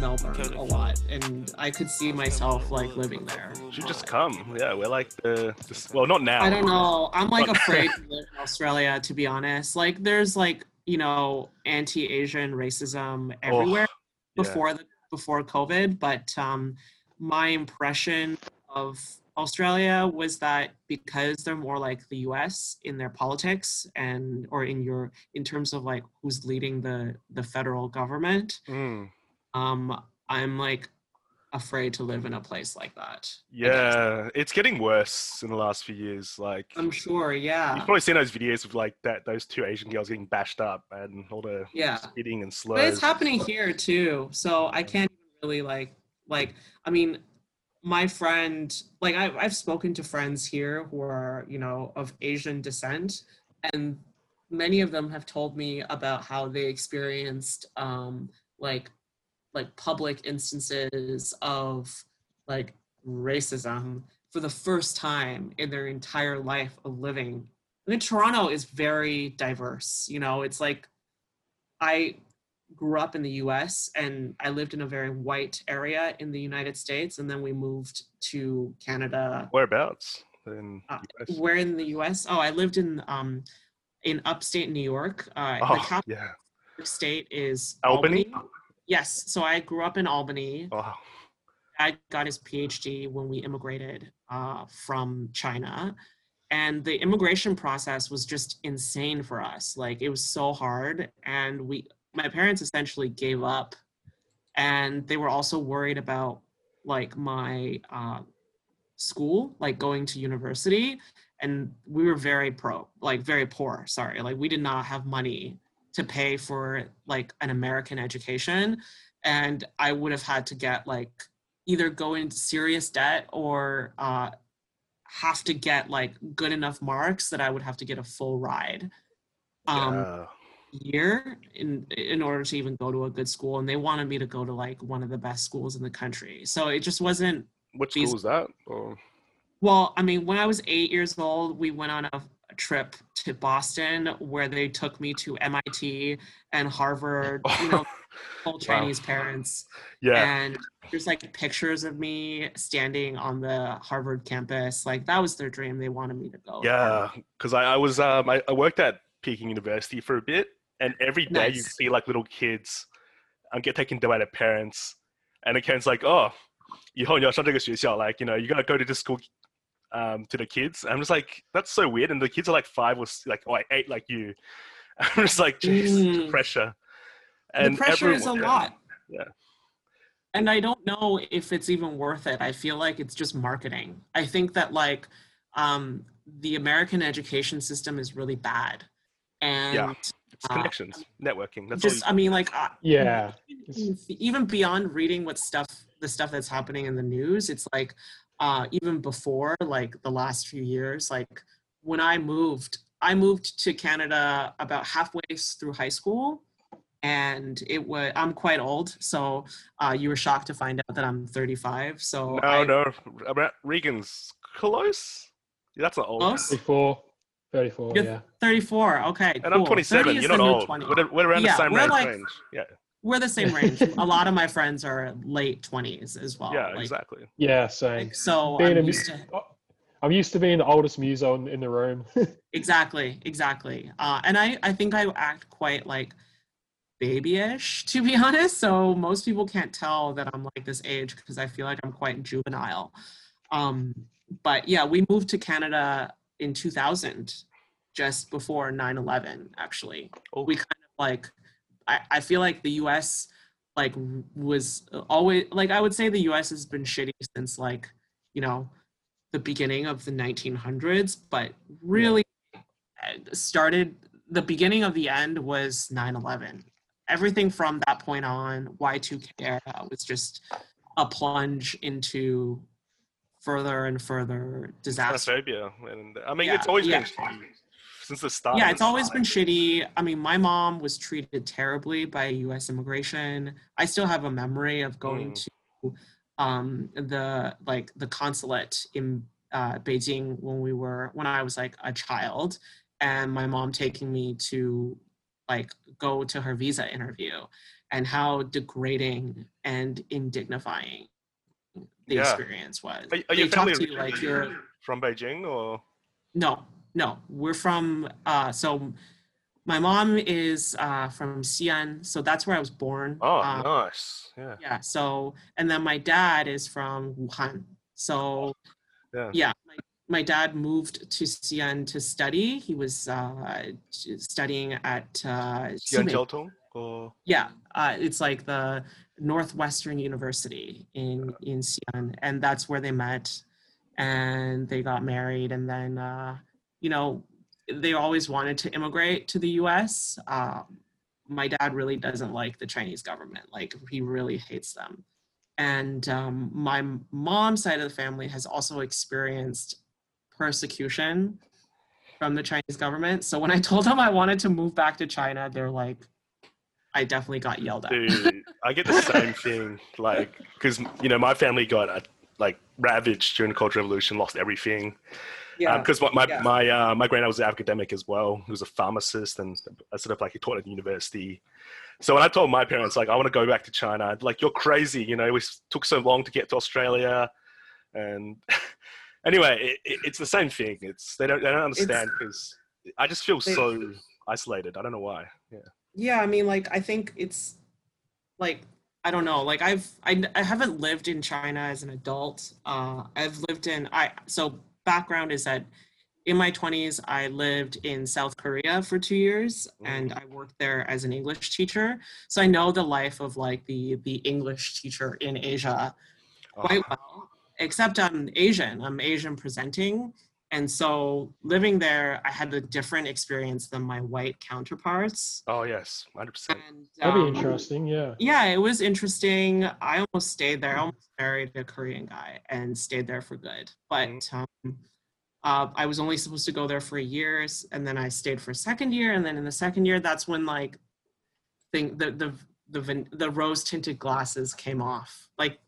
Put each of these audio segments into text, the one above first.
Melbourne a lot, and I could see myself like living there. You should just come. Yeah, we're like the, the well, not now. I don't know. I'm like afraid to live in Australia, to be honest. Like, there's like you know anti-Asian racism everywhere yeah. before the before COVID, but um, my impression of Australia was that because they're more like the US in their politics and or in your in terms of like who's leading the the federal government, Mm. Um, I'm like afraid to live in a place like that. Yeah, it's getting worse in the last few years. Like I'm sure, yeah. you've probably seen those videos of like that those two Asian girls getting bashed up and all the Yeah. spitting and slurs. But it's happening here too. So I can't even really like like I mean my friend like I, I've spoken to friends here who are you know of Asian descent and many of them have told me about how they experienced um like like public instances of like racism for the first time in their entire life of living. I mean, Toronto is very diverse. You know, it's like I grew up in the US and I lived in a very white area in the United States. And then we moved to Canada. Whereabouts in Uh, Where in the US? Oh, I lived in um in upstate New York. Uh, the Oh, capital yeah. state is Albany? Yes. So I grew up in Albany. Oh, Dad got his PhD when we immigrated uh, from China. And the immigration process was just insane for us. Like it was so hard. And we, my parents essentially gave up. And they were also worried about like my uh, school, like going to university. And we were very pro, like very poor, sorry. Like we did not have money to pay for like an American education. And I would have had to get like either go into serious debt or uh, have to get like good enough marks that I would have to get a full ride um, yeah. year in in order to even go to a good school. And they wanted me to go to like one of the best schools in the country. So it just wasn't. What school was that? Or Well, I mean, when I was eight years old, we went on a, a trip to Boston where they took me to MIT and Harvard. You know, full Chinese parents. yeah, and there's like pictures of me standing on the Harvard campus. Like that was their dream. They wanted me to go. yeah. Because I, I was um I, I worked at Peking University for a bit, and every day you Nice. see like little kids, um, get taken by their parents, and the parents like, oh, 以后你要上这个学校, like you know you gotta go to this school. um, to the kids, I'm just like that's so weird, and the kids are like five or like or like eight, like you. I'm just like, jeez, Mm. pressure. the pressure is a yeah. lot. Yeah. And I don't know if it's even worth it. I feel like it's just marketing. I think that like um, the American education system is really bad. And It's uh, connections, networking. That's just, all. I mean, like, uh, Yeah. even- even beyond reading what stuff the stuff that's happening in the news it's like uh even before like the last few years like when i moved i moved to canada about halfway through high school and it was i'm quite old so uh you were shocked to find out that i'm 35 so no, I, no, about Regan's close. Yeah, that's not old. Close? 34. 34, You're yeah. 34 okay And I'm 27. You're not old. 20. We're, we're around Yeah, the same we're range. like- range. Yeah, we're the same range a lot of my friends are late 20s as well yeah, like, exactly. Yeah, same. like, so Being i'm a- used to I'm used to being the oldest muso in, in the room. Exactly, exactly. Uh, and I, I think I act quite like babyish, to be honest. So most people can't tell that I'm like this age because I feel like I'm quite juvenile. Um, but yeah, we moved to Canada in 2000, just before 9 11, actually. Oh, We kind of like, I, I feel like the US like was always, like, I would say the US has been shitty since like, you know, the beginning of the 1900s, but really uh, started the beginning of the end was 9-11 everything from that point on y2k era was just a plunge into further and further disaster. xenophobia, and I mean, Yeah, it's always yeah. been since the start. yeah it's always been shitty i mean my mom was treated terribly by us immigration i still have a memory of going Mm. to um the like the consulate in uh beijing when we were when i was like a child and my mom taking me to like go to her visa interview and how degrading and indignifying the Yeah. experience was. Are, are They your talk to you like you're from Beijing or? no, no. We're from uh so my mom is uh from Xi'an, so that's where I was born. Oh, Um, nice. Yeah. yeah, so and then my dad is from Wuhan. So Yeah. yeah, my, my dad moved to Xi'an to study. He was uh studying at uh Ximei- Xianjiaotong or? yeah, uh, it's like the Northwestern University in in Xi'an, and that's where they met, and they got married, and then uh, you know they always wanted to immigrate to the U.S. Um, my dad really doesn't like the Chinese government; like he really hates them, and um, my mom's side of the family has also experienced persecution from the Chinese government. So when I told them I wanted to move back to China, they're like, I definitely got yelled at. Dude, I get the same thing. Like, because you know, my family got uh, like ravaged during the Cultural Revolution, lost everything. Yeah. Because my my yeah. my, uh, my granddad was an academic as well. He was a pharmacist and sort of like he taught at university. So when I told my parents like I want to go back to China, like you're crazy. You know, it was, took so long to get to Australia, and anyway, it, it, it's the same thing. It's they don't they don't understand because I just feel They- so isolated. I don't know why. Yeah. yeah, I mean, like, I think it's like, I don't know, like, I've, I, I haven't lived in China as an adult. Uh, I've lived in, I, so background is that in my 20s, I lived in South Korea for two years and mm. I worked there as an English teacher. So I know the life of like the, the English teacher in Asia quite Oh, well, except I'm Asian. I'm Asian presenting. And so living there, I had a different experience than my white counterparts. oh yes, hundred percent. And, That'd be um, interesting. Yeah. Yeah, it was interesting. I almost stayed there. I almost married a Korean guy and stayed there for good. But um, uh, I was only supposed to go there for years, and then I stayed for a second year. And then in the second year, that's when like thing the the the van- the rose tinted glasses came off. Like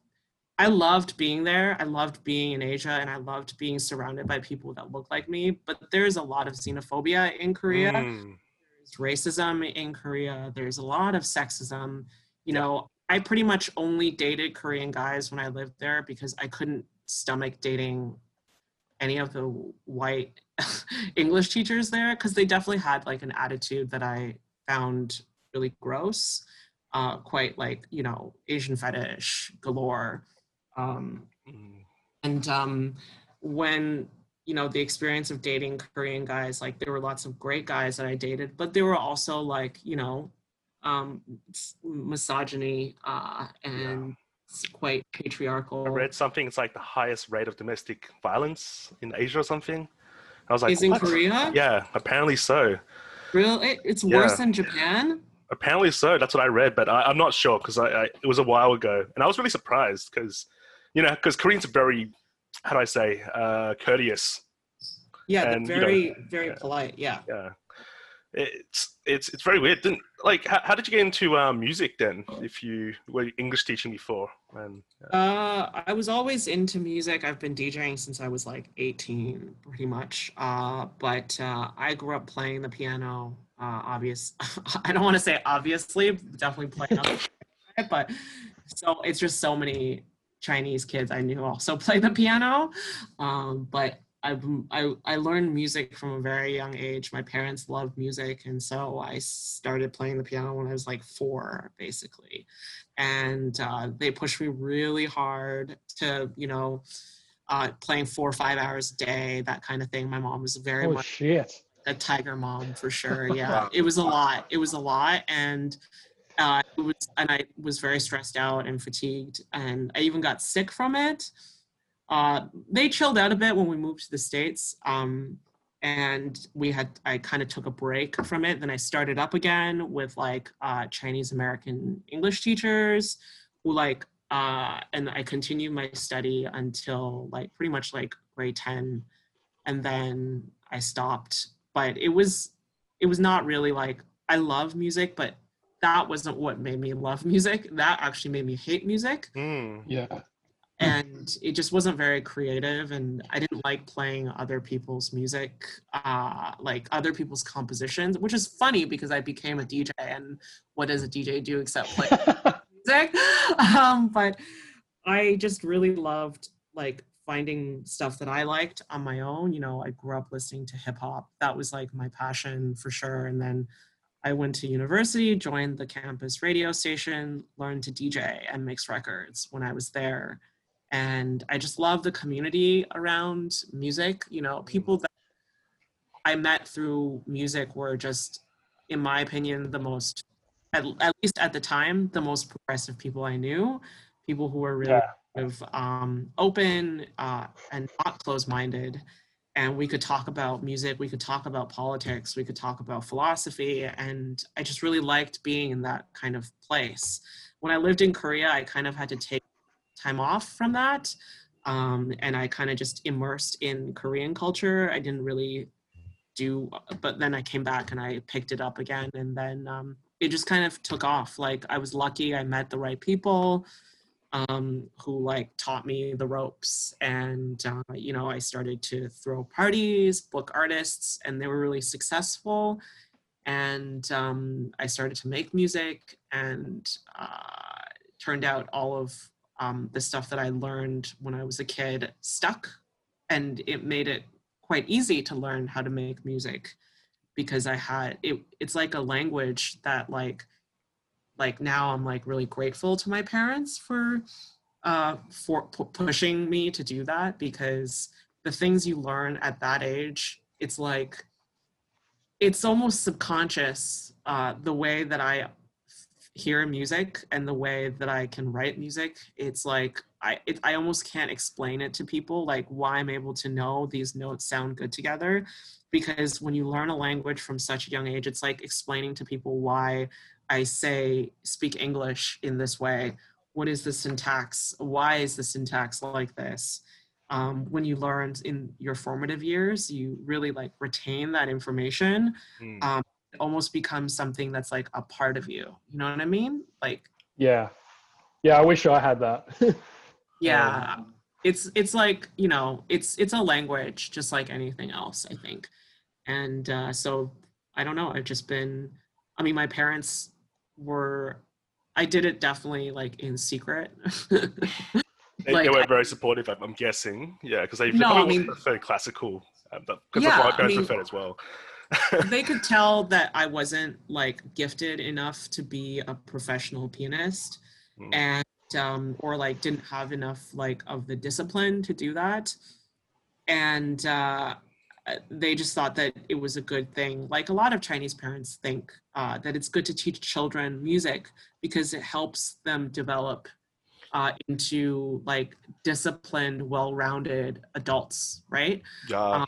I loved being there. I loved being in Asia, and I loved being surrounded by people that look like me. But there's a lot of xenophobia in Korea Mm, there's racism in Korea. There's a lot of sexism. You know, I pretty much only dated Korean guys when I lived there because I couldn't stomach dating any of the white English teachers there because they definitely had like an attitude that I found really gross. Uh, quite like, you know, Asian fetish galore. Um, mm. and um, when you know the experience of dating korean guys like there were lots of great guys that i dated but there were also like you know um, misogyny uh, and s- quite patriarchal I read something. It's like the highest rate of domestic violence in Asia or something. I was like, is in korea Yeah, apparently so. really it's Yeah. worse than japan Apparently so. That's what I read, but I, I'm not sure because I, I it was a while ago, and I was really surprised because, you know, because Koreans are very, how do I say, uh, courteous. yeah And, you know, very very yeah. polite yeah Yeah, it's it's it's very weird. Didn't like how, how did you get into um, music then? If you were English teaching before, and Uh, I was always into music. I've been DJing since I was like 18, pretty much. Uh, but uh, I grew up playing the piano. Uh, obvious. I don't want to say obviously, definitely playing but so it's just so many Chinese kids I knew also play the piano. Um, but I've, I, I learned music from a very young age. My parents loved music, and so I started playing the piano when I was like four, basically. And uh, they pushed me really hard to, you know, uh, playing four or five hours a day, that kind of thing. My mom was very Oh much shit. a tiger mom for sure. Yeah, it was a lot. It was a lot, and uh, it was, and I was very stressed out and fatigued, and I even got sick from it. Uh, they chilled out a bit when we moved to the states, um, and we had. I kind of took a break from it. Then I started up again with like uh, Chinese American English teachers, who like, uh, and I continued my study until like pretty much like grade ten, and then I stopped but it was it was not really like I love music, but that wasn't what made me love music. That actually made me hate music. Hmm. Yeah. and it just wasn't very creative and i didn't like playing other people's music uh like other people's compositions which is funny because i became a dj and what does a dj do except play music um but i just really loved like finding stuff that i liked on my own you know i grew up listening to hip hop that was like my passion for sure and then I went to university, joined the campus radio station, learned to DJ and mix records when I was there and I just love the community around music. You know, people that I met through music were just, in my opinion, the most, at, at least at the time, the most progressive people I knew. People who were really yeah. of, um, open uh, and not closed-minded. And we could talk about music, we could talk about politics, we could talk about philosophy. And I just really liked being in that kind of place. When I lived in Korea, I kind of had to take time off from that. Um, and I kind of just immersed in Korean culture. I didn't really do, but then I came back and I picked it up again. And then um, it just kind of took off. Like I was lucky I met the right people um, who like taught me the ropes. And, uh, you know, I started to throw parties, book artists, and they were really successful. And um, I started to make music and uh, turned out all of um, the stuff that I learned when I was a kid stuck and it made it quite easy to learn how to make music because I had it it's like a language that like like now I'm like really grateful to my parents for uh for pushing me to do that because the things you learn at that age it's like it's almost subconscious uh the way that I hear music and the way that I can write music, it's like I it, I almost can't explain it to people like why I'm able to know these notes sound good together. Because when you learn a language from such a young age it's like explaining to people why I say speak English in this way. What is the syntax? Why is the syntax like this? Um, when you learn in your formative years, you really like retain that information. Mm. Um, almost becomes something that's like a part of you. You know what I mean? Like yeah, yeah. I wish I had that. yeah, um, it's it's like you know, it's it's a language just like anything else. I think, and uh, so I don't know. I've just been. I mean, my parents were. I did it definitely like in secret. they, like, they, were very supportive. I'm guessing, yeah, because they, no, I mean, prefer classical, um, but because yeah, my parents I mean, preferred as well they could tell that I wasn't like gifted enough to be a professional pianist mm. and um, or like didn't have enough like of the discipline to do that. And uh, they just thought that it was a good thing. Like a lot of Chinese parents think uh, that it's good to teach children music because it helps them develop uh, into like disciplined, well-rounded adults, right? Yeah. Um,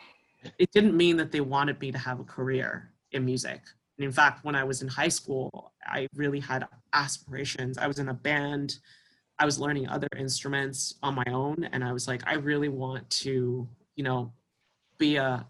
it didn't mean that they wanted me to have a career in music. And in fact, when I was in high school, I really had aspirations. I was in a band. I was learning other instruments on my own, and I was like, I really want to, you know, be a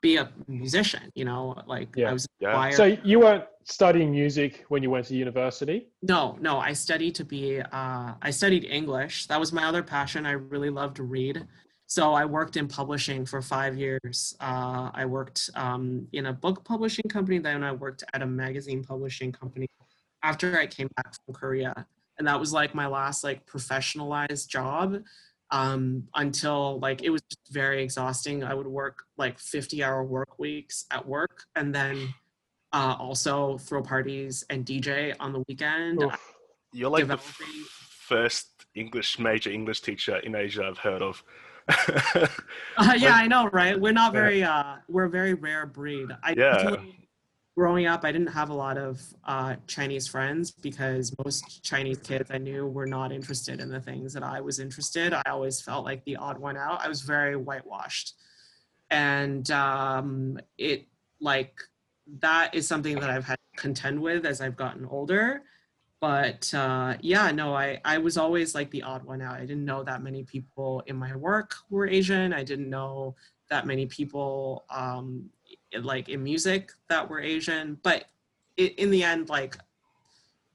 be a musician. You know, like yeah. I was. Yeah. So you weren't studying music when you went to university? No, no. I studied to be. Uh, I studied English. That was my other passion. I really loved to read. So I worked in publishing for five years. Uh, I worked um, in a book publishing company, then I worked at a magazine publishing company after I came back from Korea. And that was like my last like professionalized job um, until like it was just very exhausting. I would work like 50 hour work weeks at work and then uh, also throw parties and DJ on the weekend. You're like developing. the first English major English teacher in Asia I've heard of uh, yeah, I know, right? We're not very uh we're a very rare breed. I yeah. Growing up I didn't have a lot of uh Chinese friends because most Chinese kids I knew were not interested in the things that I was interested. I always felt like the odd one out. I was very whitewashed. And um it like that is something that I've had to contend with as I've gotten older but uh, yeah, no, I, I was always like the odd one out. I didn't know that many people in my work were Asian. I didn't know that many people um, like in music that were Asian. But it, in the end, like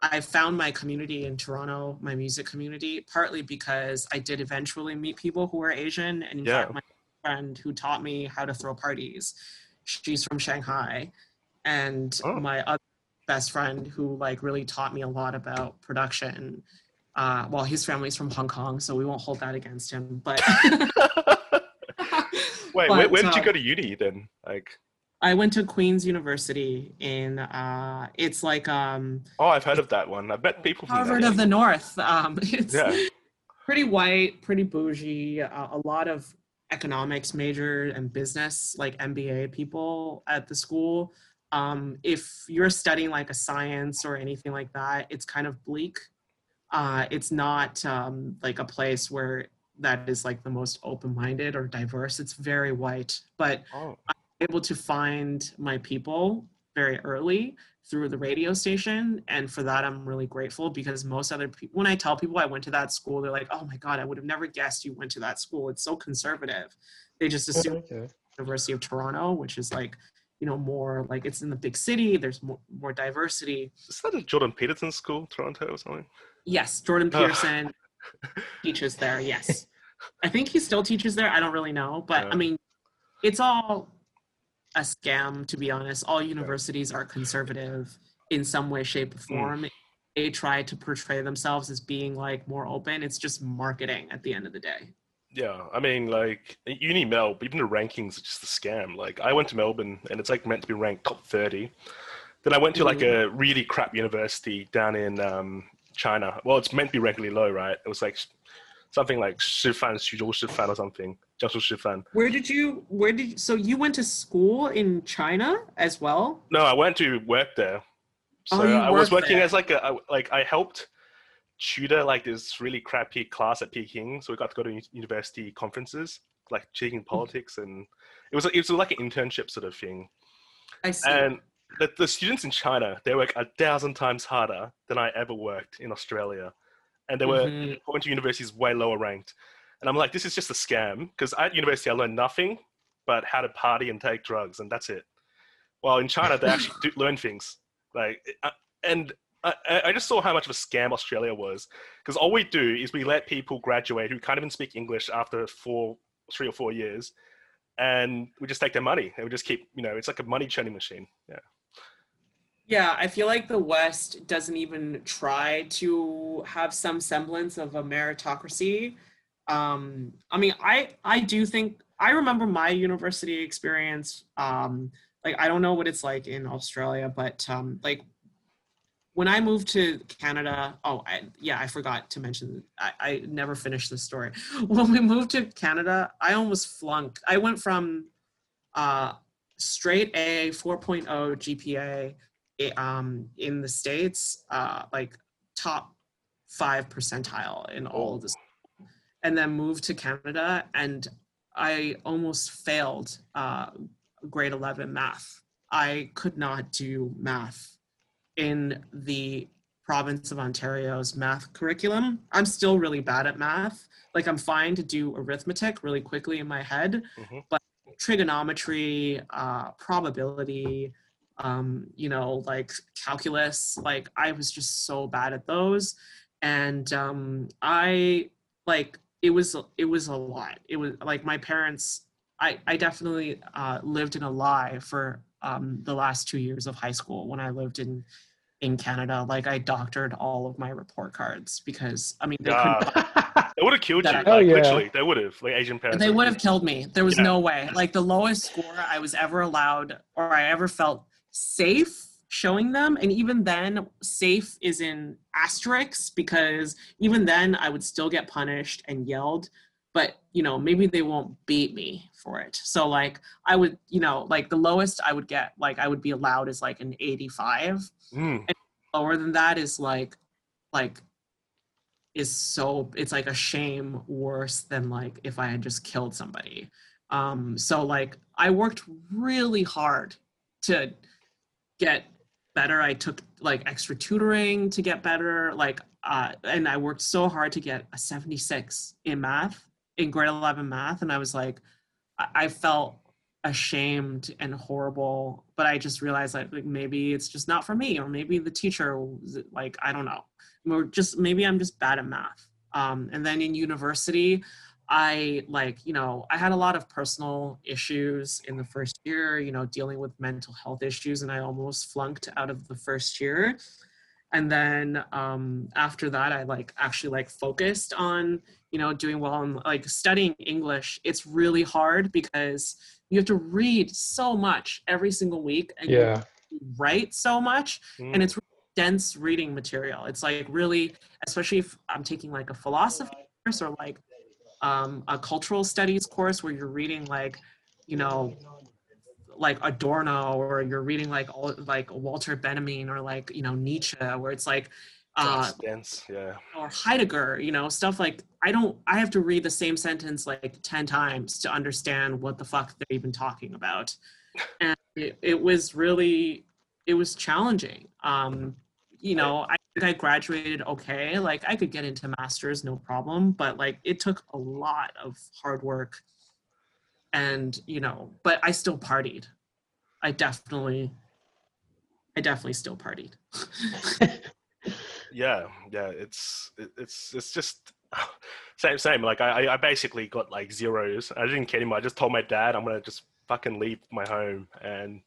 I found my community in Toronto, my music community, partly because I did eventually meet people who were Asian. And in Yeah. fact, my friend who taught me how to throw parties, she's from Shanghai. And Oh. my other best friend who like really taught me a lot about production. Uh, well, his family's from Hong Kong, so we won't hold that against him. But Wait, where, But, where did you uh, go to uni then? Like, I went to Queen's University in uh, it's like um, oh, I've heard of that one. I've met people from Harvard that. of the North. Um, it's Yeah. pretty white, pretty bougie. Uh, a lot of economics major and business, like MBA people at the school. Um, if you're studying like a science or anything like that, it's kind of bleak. Uh, it's not um, like a place where that is like the most open-minded or diverse. It's very white, but Oh, able to find my people very early through the radio station and for that i'm really grateful because most other people when i tell people i went to that school they're like oh my god i would have never guessed you went to that school it's so conservative they just oh, assume Okay. university of toronto which is like you know more like it's in the big city there's more, more diversity is that a Jordan Peterson school, Toronto or something? yes jordan Ugh. peterson teaches there yes i think he still teaches there i don't really know but Yeah. i mean it's all a scam to be honest all universities are conservative in some way shape or Mm. form they try to portray themselves as being like more open it's just marketing at the end of the day Yeah, I mean, like uni Mel, even the rankings are just a scam. Like I went to Melbourne, and it's like meant to be ranked top thirty. Then I went to like a really crap university down in um, China. Well, it's meant to be ranked really low, right? It was like something like Shifan, Xuzhou Shifan or something, Jiangsu Shifan. where did you where did you, so you went to school in china as well No, I went to work there. So Oh, you I was working there. as like a I- like I helped tutor like this really crappy class at Peking. So we got to go to university conferences, like Peking Mm. politics, and it was it was like an internship sort of thing. i see And the, the students in China, they work a thousand times harder than I ever worked in Australia, and they were Mhm. going to universities way lower ranked. And I'm like, this is just a scam because at university I learned nothing but how to party and take drugs, and that's it. While in China they actually do learn things like, uh, and I, I I just saw how much of a scam Australia was because all we do is we let people graduate who can't even speak English after four, three or four years, and we just take their money and we just keep, you know, it's like a money churning machine. Yeah. Yeah, I feel like the West doesn't even try to have some semblance of a meritocracy. Um, I mean, I I do think I remember my university experience. Um, like I don't know what it's like in Australia, but um, like when I moved to Canada, oh I, yeah, I forgot to mention. I, I never finished the story. When we moved to Canada, I almost flunked. I went from uh, straight A, 4.0 GPA i- um, in the states, uh, like top five percentile in all of this, and then moved to Canada, and I almost failed uh, grade 11 math. I could not do math in the province of Ontario's math curriculum. I'm still really bad at math. Like I'm fine to do arithmetic really quickly in my head, Mhm. but trigonometry, uh, probability, um, you know, like calculus, like I was just so bad at those. And um, I like it was it was a lot. It was like my parents. I I definitely uh, lived in a lie for um, the last two years of high school when I lived in in Canada. Like I doctored all of my report cards because I mean they couldn't. They would have killed you. That- Like Oh, yeah. literally, they would have. Like Asian parents. They would have killed me. There was Yeah. no way. Like the lowest score I was ever allowed or I ever felt safe showing them. And even then, safe is in asterisks because even then I would still get punished and yelled. But you know, maybe they won't beat me for it. So like I would, you know, like the lowest I would get, like I would be allowed is like an 85 Mm. lower than that is like like is so it's like a shame worse than like if i had just killed somebody um so like i worked really hard to get better. I took like extra tutoring to get better like uh and i worked so hard to get a 76 in math in grade 11 math and i was like i, I felt ashamed and horrible but i just realized like, like maybe it's just not for me or maybe the teacher like i don't know. Or just maybe i'm just bad at math. Um, and then in university i like you know i had a lot of personal issues in the first year you know dealing with mental health issues and i almost flunked out of the first year and then um, after that i like actually like focused on you know doing well and like studying english it's really hard because you have to read so much every single week and you Yeah. write so much Mm. and it's dense reading material it's like really especially if i'm taking like a philosophy course or like um, a cultural studies course where you're reading like you know like adorno or you're reading like all like walter benjamin or like you know nietzsche where it's like uh. Yeah. or Heidegger, you know, stuff like I don't I have to read the same sentence like 10 times to understand what the fuck they're even talking about. And it, it was really it was challenging. Um, you know, I think I graduated okay. Like I could get into masters no problem, but like it took a lot of hard work and you know, but I still partied. I definitely I definitely still partied. yeah yeah it's it's it's just same same like I, I- basically got like zeros i didn't care anymore i just told my dad i'm gonna just fucking leave my home and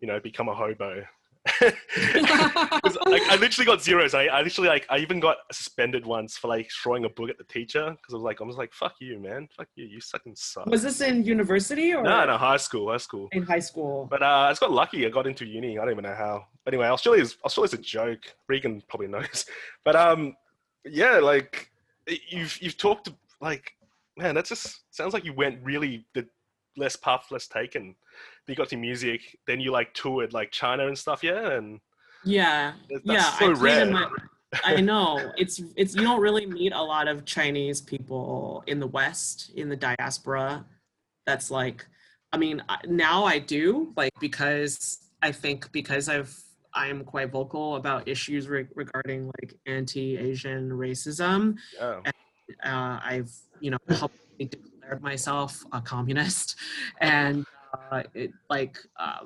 you know become a hobo like, i literally got zeros I, I literally like i even got suspended once for like throwing a book at the teacher because i was like i was like fuck you man fuck you you fucking suck Was this in university or no no high school high school in high school? but uh, I just got lucky. I got into uni. I don't even know how. Anyway, Australia's Australia's a joke. Regan probably knows. But um, yeah, like you've you've talked like man, that just sounds like you went really the less path less taken. You got to music, then you like toured like China and stuff. Yeah, and yeah, that's yeah. so I played in my- I know it's it's you don't really meet a lot of Chinese people in the West in the diaspora. That's like, I mean, now I do like because I think because I've I'm quite vocal about issues re- regarding like anti-Asian racism. Yeah. uh, I've you know publicly declared myself a communist, and uh, it like uh,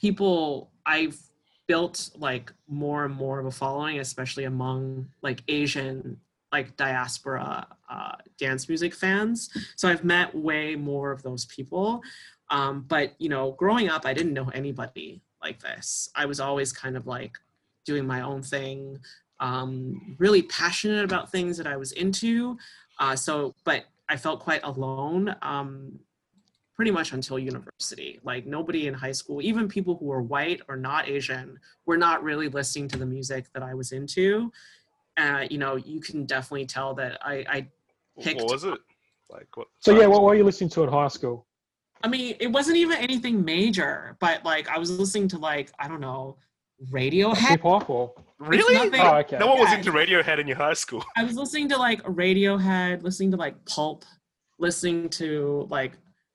people I've built like more and more of a following, especially among like Asian like diaspora uh, dance music fans. So I've met way more of those people. Um, but you know, growing up, I didn't know anybody like this. I was always kind of like doing my own thing, um, really passionate about things that I was into. Uh, so, but I felt quite alone um, pretty much until university. Like nobody in high school, even people who were white or not Asian, were not really listening to the music that I was into. Uh, you know, you can definitely tell that I, I picked. What was it? Like what? So yeah, what were you listening to at high school? I mean, it wasn't even anything major, but like I was listening to like I don't know, Radiohead. Hip hop or? Really? nothing- Oh, okay. No one was Yeah. into Radiohead in your high school. I was listening to like Radiohead, listening to like Pulp, listening to like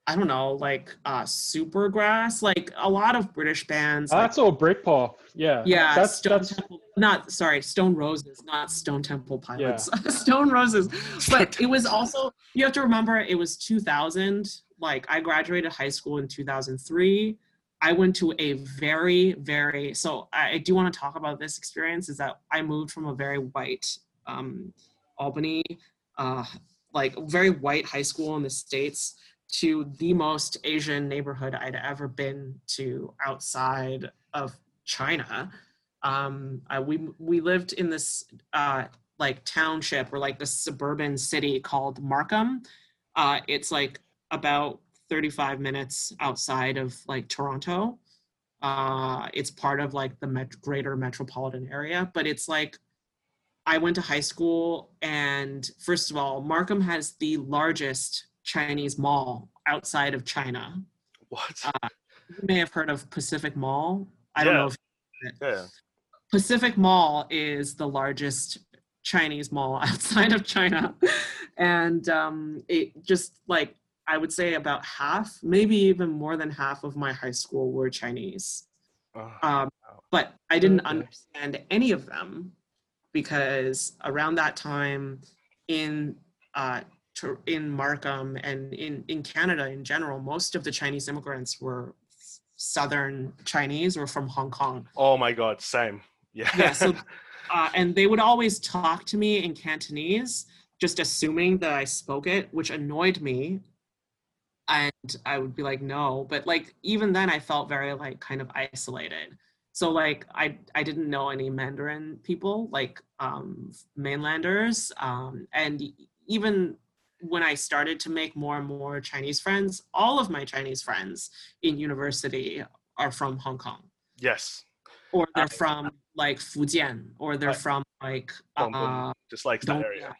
I don't know, like uh Supergrass, like a lot of British bands. Oh, like- that's all Britpop. Yeah. yeah, That's Stone that's Temple, not sorry, Stone Roses, not Stone Temple Pilots. Yeah. Stone Roses. But it was also you have to remember it was 2000. Like I graduated high school in 2003. I went to a very, very so I, I do want to talk about this experience. Is that I moved from a very white um, Albany, uh, like very white high school in the states to the most Asian neighborhood I'd ever been to outside of China. Um, I, we we lived in this uh, like township or like this suburban city called Markham. Uh, it's like about 35 minutes outside of like Toronto. Uh, it's part of like the met- greater metropolitan area, but it's like I went to high school, and first of all, Markham has the largest Chinese mall outside of China. What? Uh, You may have heard of Pacific Mall. I don't know if yeah. Pacific Mall is the largest Chinese mall outside of China. And um, it just like, I would say about half, maybe even more than half of my high school were Chinese. Oh, Um, but I didn't Okay. understand any of them because around that time in uh, in Markham and in in Canada in general, most of the Chinese immigrants were Southern Chinese or from Hong Kong. Oh my god, same. Yeah. Yeah, so uh, and they would always talk to me in Cantonese, just assuming that I spoke it, which annoyed me. And I would be like, no, but like even then, I felt very like kind of isolated. So like I I didn't know any Mandarin people, like um, mainlanders, um, and even when I started to make more and more Chinese friends, all of my Chinese friends in university are from Hong Kong yes. or they're Uh, from like Fujian, or they're from like uh, just like that area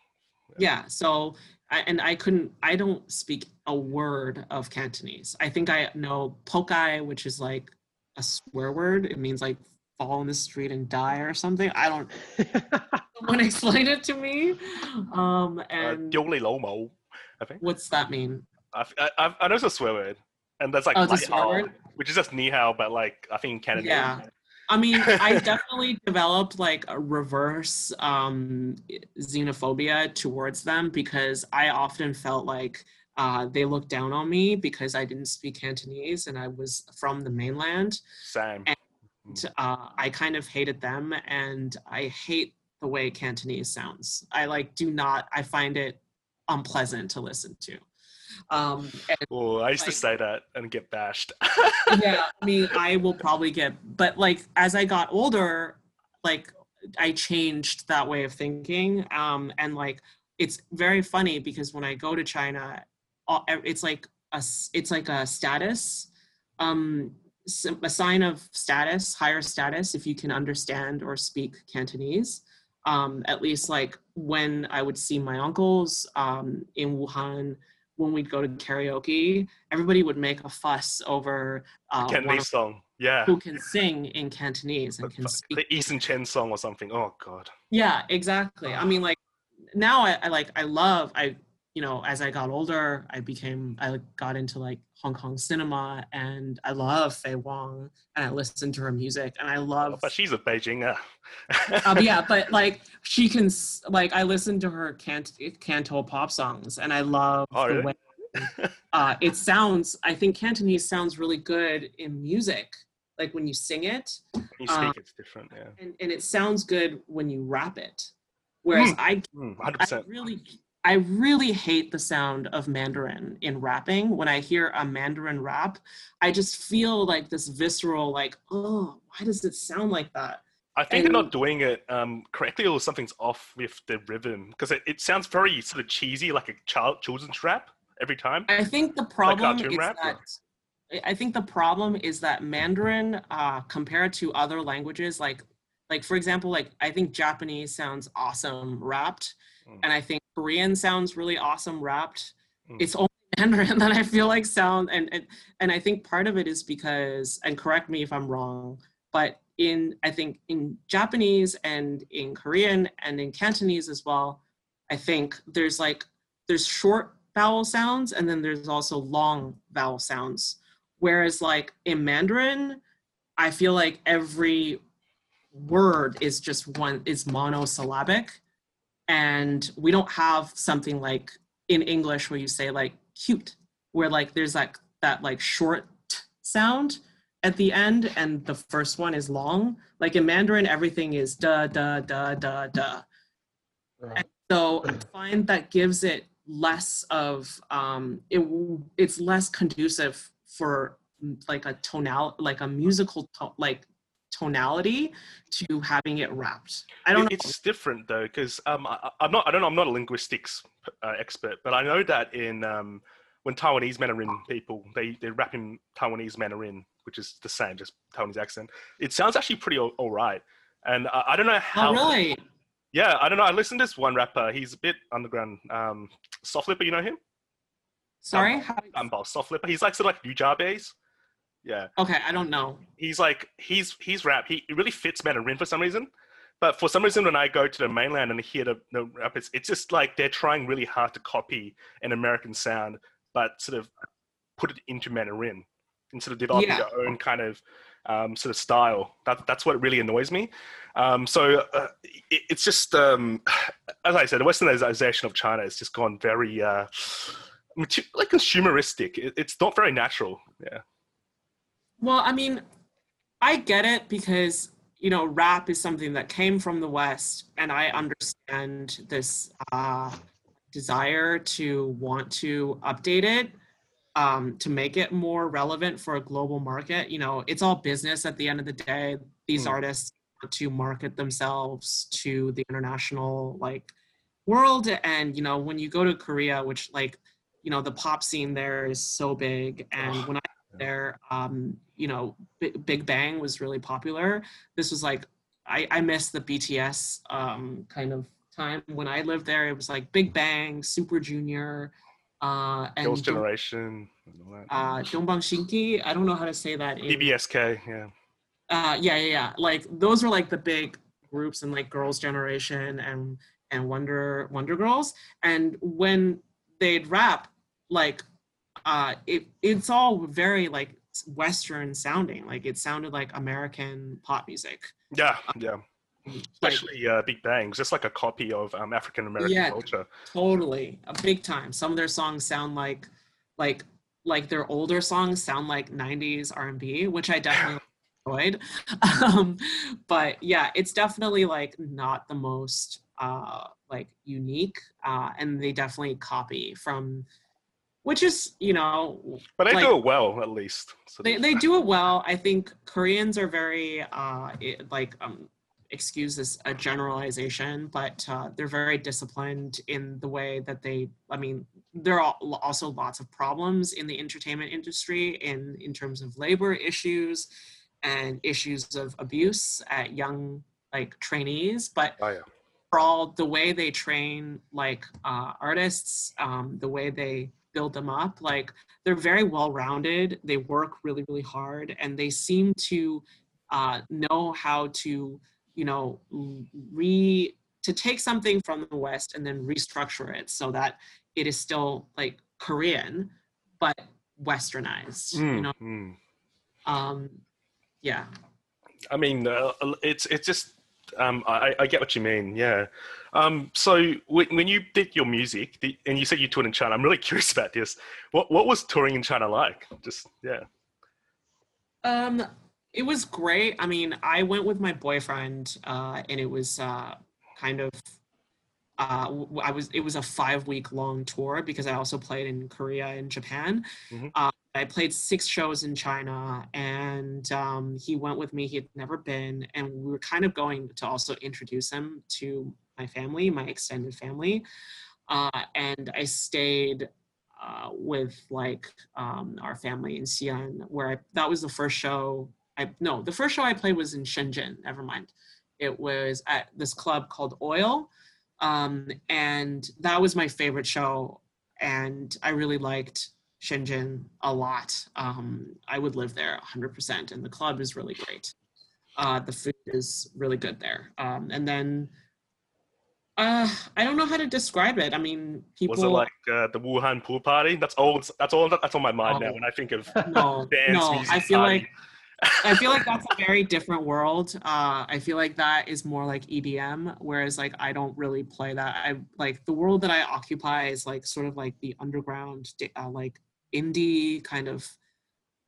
yeah. yeah so I, and I couldn't, I don't speak a word of Cantonese. I think I know pokai, which is like a swear word. It means like fall in the street and die or something. I don't, someone explained it to me. Um, uh, and uh, lomo, I think. What's that mean? I, I, I know it's a swear word. And that's like, oh, hao, which is just ni hao, but like, I think in Canada. Yeah. I mean, I definitely developed like a reverse um, xenophobia towards them because I often felt like uh, they looked down on me because I didn't speak Cantonese and I was from the mainland. Same. And, uh, I kind of hated them and I hate the way Cantonese sounds. I like do not, I find it unpleasant to listen to. Um, Oh, I used to say that and get bashed. yeah, I mean, I will probably get, but like as I got older, like I changed that way of thinking. Um, and like it's very funny because when I go to China, it's like a, it's like a status, um, a sign of status, higher status, if you can understand or speak Cantonese. Um, at least like when I would see my uncles um, in Wuhan, when we'd go to karaoke, everybody would make a fuss over uh, Cantonese song. Yeah. who can sing in Cantonese and can speak. The Eason Chen song or something. Oh, God. Yeah, exactly. I mean, like now I, I like I love I you know as I got older I became I got into like Hong Kong cinema and I love Faye Wong and I listen to her music and I love But she's a Beijing. Uh. um, yeah, but like she can like I listen to her cant- canto pop songs and I love Oh, the way uh, it sounds. I think Cantonese sounds really good in music, like when you sing it, you uh, speak, it's different. Yeah. and, and it sounds good when you rap it. Whereas I Mm, I 100%. really I really hate the sound of Mandarin in rapping. When I hear a Mandarin rap, I just feel like this visceral, like, oh, why does it sound like that? I think they're not doing it um, correctly or something's off with the rhythm because it, it sounds very sort of cheesy, like a child children's rap every time. I think the problem cartoon is rap, or- that I think the problem is that Mandarin, uh, compared to other languages, like like for example, like I think Japanese sounds awesome rapped, Mm. and I think Korean sounds really awesome rapped. Mm. It's only Mandarin that I feel like sound, and, and and I think part of it is because, and correct me if I'm wrong, but in I think in Japanese and in Korean and in Cantonese as well, I think there's like there's short vowel sounds and then there's also long vowel sounds. Whereas like in Mandarin, I feel like every word is just one is monosyllabic. And we don't have something like in English where you say like cute, where like there's like that like short sound at the end and the first one is long. Like in Mandarin, everything is da da da da da. Right. So I find that gives it less of um, it. It's less conducive for like a tonal, like a musical to- like tonality to having it rapped. I don't It- know. It's different though, because um, I, I'm not. I don't know. I'm not a linguistics uh, expert, but I know that in um, when Taiwanese Mandarin people they they rap in Taiwanese Mandarin, which is the same, just Taiwanese accent. It sounds actually pretty all, all right. And I, I don't know how. Oh, really? Yeah, I don't know. I listened to this one rapper. He's a bit underground. Um, Soft Lipa, you know him? Sorry. How, Um, Boss Soft Lipa. He's like sort of like Nujabes. Yeah. okay, I don't know. he's like he's he's rap. He it really fits Mandarin for some reason. But for some reason, when I go to the mainland and hear the, the rap, it's, it's just like they're trying really hard to copy an American sound, but sort of put it into Mandarin and sort of developing Yeah. their own kind of um, sort of style. That, that's what really annoys me. Um, so uh, it, it's just um, as I said, the westernization of China has just gone very uh, like consumeristic. It, it's not very natural. Yeah. Well, I mean, I get it because you know rap is something that came from the West, and I understand this uh, desire to want to update it um, to make it more relevant for a global market. You know, it's all business at the end of the day. These Hmm. artists want to market themselves to the international like world, and you know, when you go to Korea, which like you know the pop scene there is so big, and when I there, um, you know, Big, Big Bang was really popular. This was like I, I miss the BTS um, kind of time when I lived there. It was like Big Bang, Super Junior, uh, and Girls' Generation. And all that. uh, Dongbang Shinki. I don't know how to say that. in-. Yeah. uh, yeah, yeah, yeah. Like those are like the big groups and like Girls' Generation and and Wonder Wonder Girls. And when they'd rap, like uh, it it's all very like Western sounding. Like it sounded like American pop music. Yeah. Yeah. Like, Especially uh, Big Bang's, just like a copy of um, African American Yeah. culture. Totally, a big time. Some of their songs sound like, like, like their older songs sound like '90s R&B, which I definitely enjoyed. Um, but yeah, it's definitely like not the most uh, like unique, uh, and they definitely copy from, which is you know But they Like- do it well, at least. So they, they do it well. I think Koreans are very uh, it, like um, excuse this a generalization, but uh, they're very disciplined in the way that they. I mean, there are also lots of problems in the entertainment industry in in terms of labor issues and issues of abuse at young like trainees, but Oh yeah. overall the way they train like uh, artists um, the way they build them up like they're very well rounded they work really really hard and they seem to uh, know how to you know re to take something from the west and then restructure it so that it is still like korean but westernized you Mm, know mm. um yeah I mean, uh, it's it's just um, I, I get what you mean. Yeah. Um, so when, when you did your music, the, and you said you toured in China, I'm really curious about this. What what was touring in China like? Just yeah. Um, it was great. I mean, I went with my boyfriend, uh, and it was uh, kind of. Uh, I was. It was a five-week long tour because I also played in Korea and Japan. Mhm. Uh, I played six shows in China, and um, he went with me. He had never been, and we were kind of going to also introduce him to my family, my extended family. Uh, and I stayed uh, with like um, our family in Xi'an, where I, that was the first show. I no, the first show I played was in Shenzhen. Never mind, it was at this club called Oil, um, and that was my favorite show. And I really liked Shenzhen a lot. Um, I would live there 100%, and the club is really great. Uh, the food is really good there. Um, and then uh, I don't know how to describe it. I mean, people. Was it like uh, the Wuhan pool party? That's all. That's all. That's on my mind now Oh. when I think of no, dance no. music. I feel party. like I feel like that's a very different world. Uh, I feel like that is more like EDM, whereas like I don't really play that. I like the world that I occupy is like sort of like the underground, uh, like indie kind of,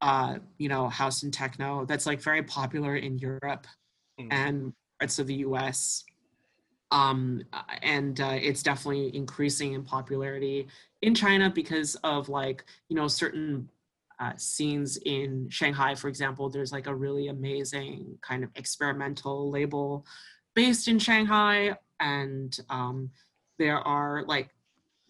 uh, you know, house and techno. That's like very popular in Europe Mm. and parts of the U.S. Um, uh, and uh, it's definitely increasing in popularity in China because of like you know certain uh, scenes in Shanghai, for example, there's like a really amazing kind of experimental label based in Shanghai. And um, there are like,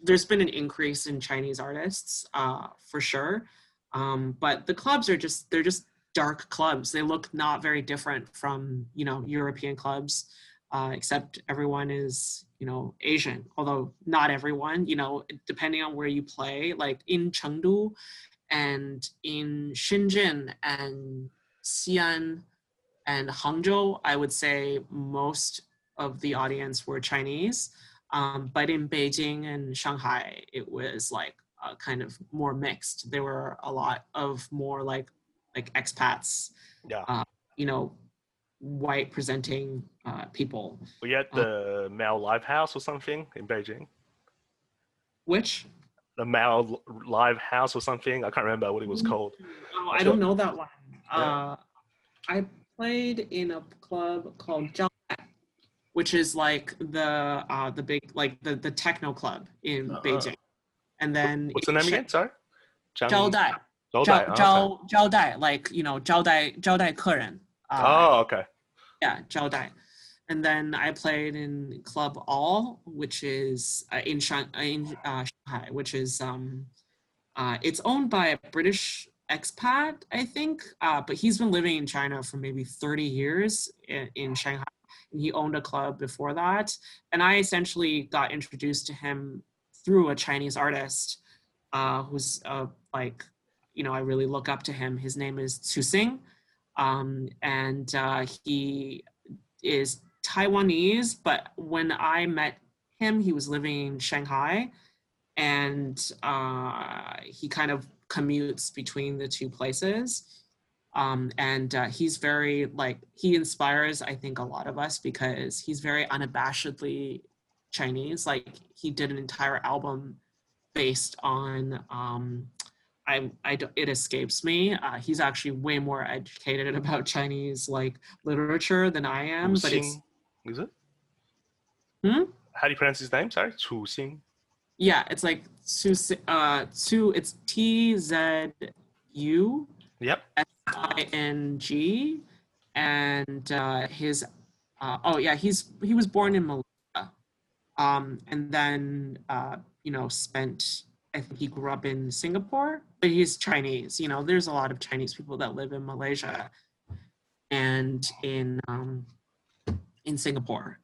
there's been an increase in Chinese artists uh, for sure. Um, but the clubs are just, they're just dark clubs. They look not very different from, you know, European clubs, uh, except everyone is, you know, Asian, although not everyone, you know, depending on where you play, like in Chengdu, and in Shenzhen and Xi'an and Hangzhou, I would say most of the audience were Chinese. Um, but in Beijing and Shanghai, it was like uh, kind of more mixed. There were a lot of more like like expats, yeah. you know, white presenting uh, people. Were you at the Mao Live House or something in Beijing? Which The Mao Live House or something? I can't remember what it was Mm. called. Oh, I don't know that one. Yeah. Uh, I played in a club called Zhao which is like the uh, the big like the the techno club in Uh-huh. Beijing. And then What's the name again? Sorry? Zhang- Zhao Dai. Zhao Dai, Zhao, okay. Zhao, Zhao Dai, like you know, Zhao Dai, Zhao Dai 客人. Uh, Oh, okay. yeah, Zhao Dai. And then I played in Club All, which is uh, in, Shang- uh, in uh, Shanghai, which is um, uh, it's owned by a British expat, I think, uh, but he's been living in China for maybe 30 years in, in Shanghai. And he owned a club before that, and I essentially got introduced to him through a Chinese artist uh, who's uh, like, you know, I really look up to him. His name is Tzusing, um, and uh, he is Taiwanese, but when I met him, he was living in Shanghai, and uh, he kind of commutes between the two places. Um, and uh, he's very like he inspires, I think, a lot of us because he's very unabashedly Chinese. Like he did an entire album based on um, I, I it escapes me. Uh, he's actually way more educated about Chinese like literature than I am, but it's is it? Hmm? How do you pronounce his name? Sorry, Tzusing. yeah, it's like Su, uh, Su, it's T Z U Yep. S I N G, and uh, his, uh, oh yeah, he's he was born in Malaysia, um, and then uh, you know spent. I think he grew up in Singapore, but he's Chinese. You know, there's a lot of Chinese people that live in Malaysia and in um, in Singapore.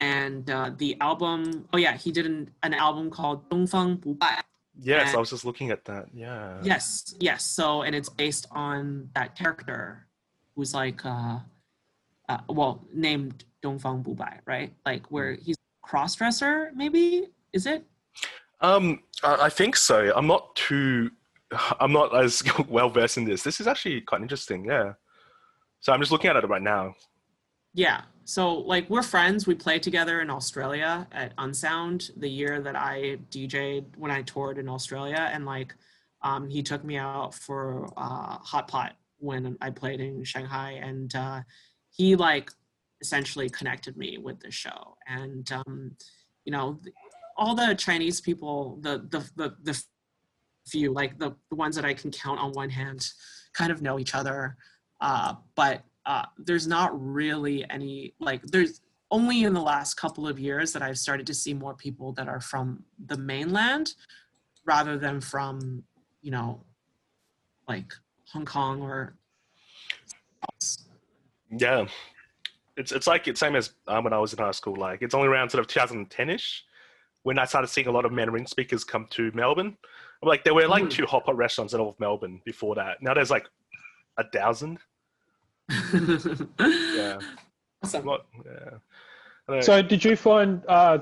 And uh, the album, oh yeah, he did an, an album called Dongfang Bubai. Yes, and, I was just looking at that. Yeah. Yes, yes. So, and it's based on that character who's like, uh, uh well, named Dongfang Bubai, right? Like hmm. where he's cross dresser, maybe? Is it? Um, I think so. I'm not too, I'm not as well versed in this. This is actually quite interesting. Yeah. So I'm just looking at it right now. Yeah. So like we're friends. We played together in Australia at Unsound the year that I DJ'd when I toured in Australia, and like um, he took me out for uh, hot pot when I played in Shanghai, and uh, he like essentially connected me with the show. And um, you know, all the Chinese people, the the the, the few like the, the ones that I can count on one hand, kind of know each other, uh, but uh, there's not really any like there's only in the last couple of years that I've started to see more people that are from the mainland rather than from you know like Hong Kong or Yeah. It's it's like it's same as um, when I was in high school. Like it's only around sort of 2010ish when I started seeing a lot of Mandarin speakers come to Melbourne. Like there were like Mm. two hot pot restaurants in all of Melbourne before that. Now there's like a thousand. Yeah. Awesome. What? Yeah. I don't know. So, did you find uh,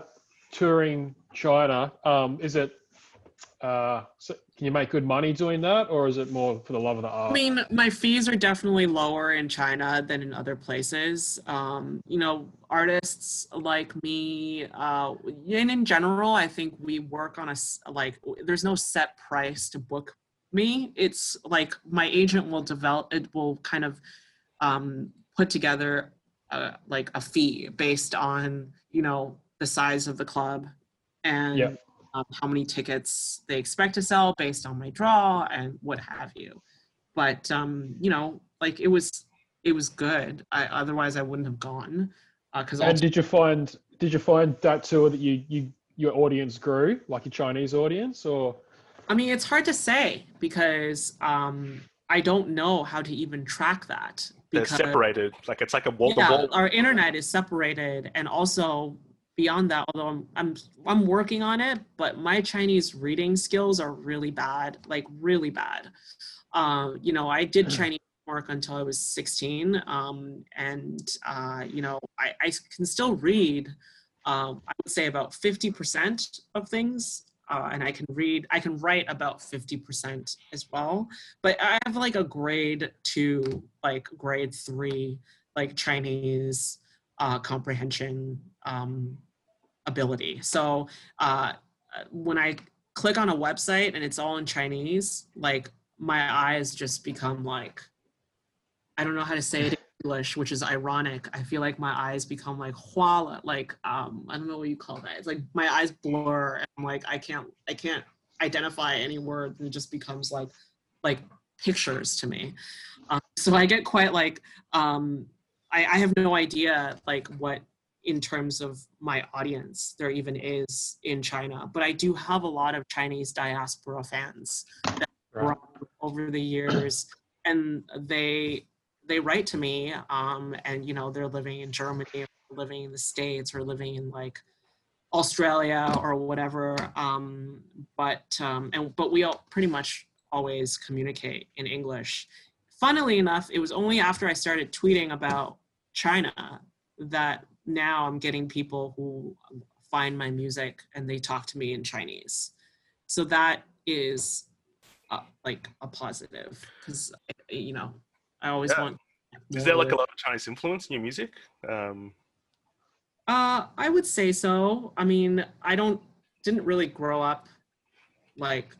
touring China? Um, is it? Uh, so can you make good money doing that, or is it more for the love of the art? I mean, my fees are definitely lower in China than in other places. Um, you know, artists like me, uh, and in general, I think we work on a like. There's no set price to book me. It's like my agent will develop. It will kind of um, put together uh, like a fee based on you know the size of the club and Yeah. um, how many tickets they expect to sell based on my draw and what have you. But um, you know, like it was it was good. I, otherwise, I wouldn't have gone because and did you find did you find that tour that you you your audience grew, like your Chinese audience, or I mean, it's hard to say because um, I don't know how to even track that. They're separated. Like it's like a wall to yeah, wall. our internet is separated, and also beyond that, although I'm I'm I'm working on it, but my Chinese reading skills are really bad, like really bad. Uh, you know, I did Chinese work until I was 16, um, and uh, you know, I, I can still read. Um, I would say about 50% of things, uh, and I can read. I can write about 50% as well. But I have like a grade two, like grade three, like Chinese uh, comprehension um, ability. So uh, when I click on a website and it's all in Chinese, like my eyes just become like, I don't know how to say it English, which is ironic. I feel like my eyes become like huala, like um, I don't know what you call that. It's like my eyes blur and I'm like I can't I can't identify any word and it just becomes like like pictures to me. Um, so I get quite like um, I, I have no idea like what in terms of my audience there even is in China, but I do have a lot of Chinese diaspora fans that Right. over the years, and they they write to me, um, and you know they're living in Germany, or living in the States, or living in like Australia or whatever. Um, but um, and but we all pretty much always communicate in English. Funnily enough, it was only after I started tweeting about China that now I'm getting people who find my music and they talk to me in Chinese. So that is uh, like a positive because you know I always Yeah. want. Is there like a lot of Chinese influence in your music? Um, Uh, I would say so. I mean, I don't didn't really grow up like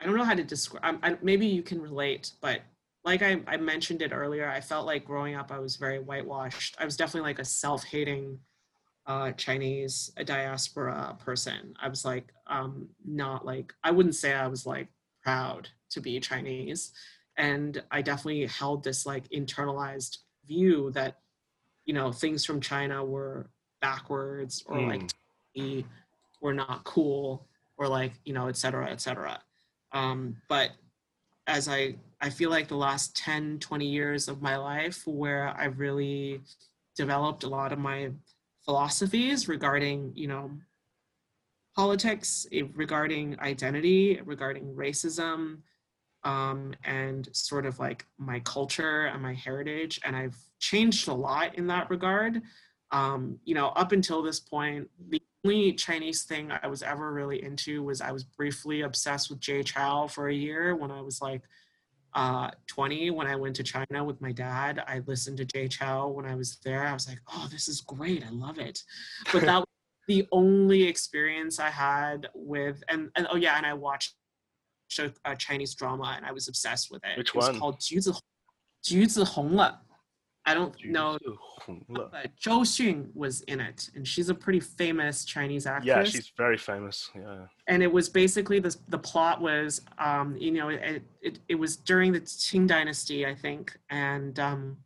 I don't know how to describe. I, maybe you can relate, but like I, I mentioned it earlier, I felt like growing up I was very whitewashed. I was definitely like a self-hating uh, Chinese diaspora person. I was like um, not like I wouldn't say I was like proud to be Chinese, and I definitely held this like internalized view that you know things from China were backwards or like Mm. we were not cool or like you know et cetera et cetera um, but as i i feel like the last 10 20 years of my life where i've really developed a lot of my philosophies regarding you know politics eh, regarding identity regarding racism um, and sort of like my culture and my heritage and i've changed a lot in that regard. Um, you know up until this point the only chinese thing i was ever really into was i was briefly obsessed with Jay Chou for a year when i was like uh, 20 when i went to china with my dad. I listened to Jay Chou when i was there. I was like oh this is great. I love it. But that was the only experience i had with and, and oh yeah and i watched a, a chinese drama and i was obsessed with it Which it was one? called 橘子橘子红了 i don't know 橘子红了 but Zhou Xun was in it, and she's a pretty famous Chinese actress. Yeah, she's very famous. Yeah. and it was basically this. The plot was, um, you know, it, it it was during the Qing Dynasty, I think, and um,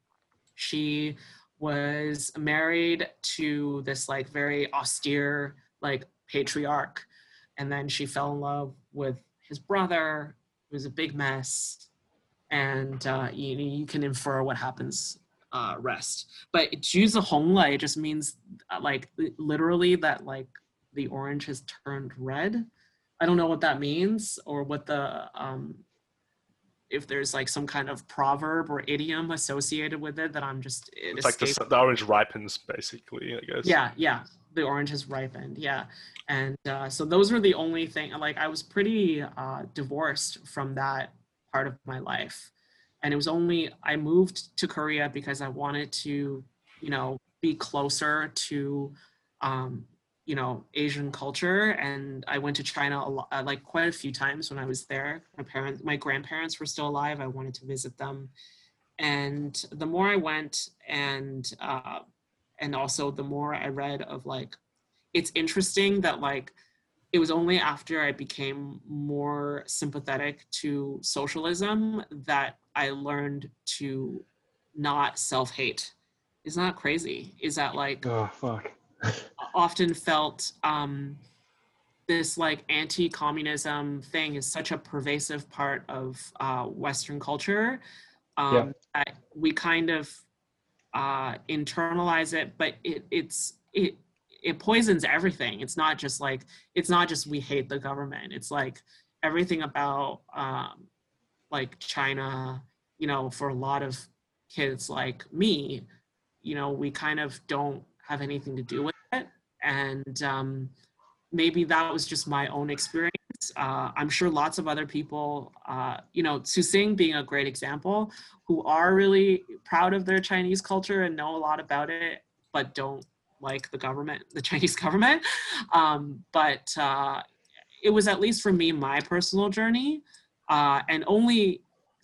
she was married to this like very austere like patriarch, and then she fell in love with his brother. It was a big mess, and uh, you you can infer what happens uh, rest. But Juzi Hong Le just means uh, like literally that like the orange has turned red. I don't know what that means or what the um, if there's like some kind of proverb or idiom associated with it that I'm just it it's escaped. like the, the, orange ripens basically. I guess. Yeah, yeah, the orange has ripened yeah. And uh, so those were the only thing like i was pretty uh, divorced from that part of my life. And it was only i moved to korea because i wanted to you know be closer to um, you know asian culture. And i went to china a lot, uh, like quite a few times when i was there. My parents my grandparents were still alive. I wanted to visit them. And the more i went and uh, and also the more i read of like it's interesting that like it was only after i became more sympathetic to socialism that i learned to not self-hate isn't that crazy is that like Oh fuck. often felt um, this like anti-communism thing is such a pervasive part of uh, Western culture um, Yeah. that we kind of uh, internalize it, but it, it's it it poisons everything. It's not just like it's not just we hate the government. It's like everything about um, like China. You know, for a lot of kids like me, you know, we kind of don't have anything to do with it. And um, maybe that was just my own experience. Uh, I'm sure lots of other people, uh, you know, Tzusing being a great example, who are really proud of their Chinese culture and know a lot about it. but don't like the government, the Chinese government. Um, but uh, it was at least for me my personal journey, uh, and only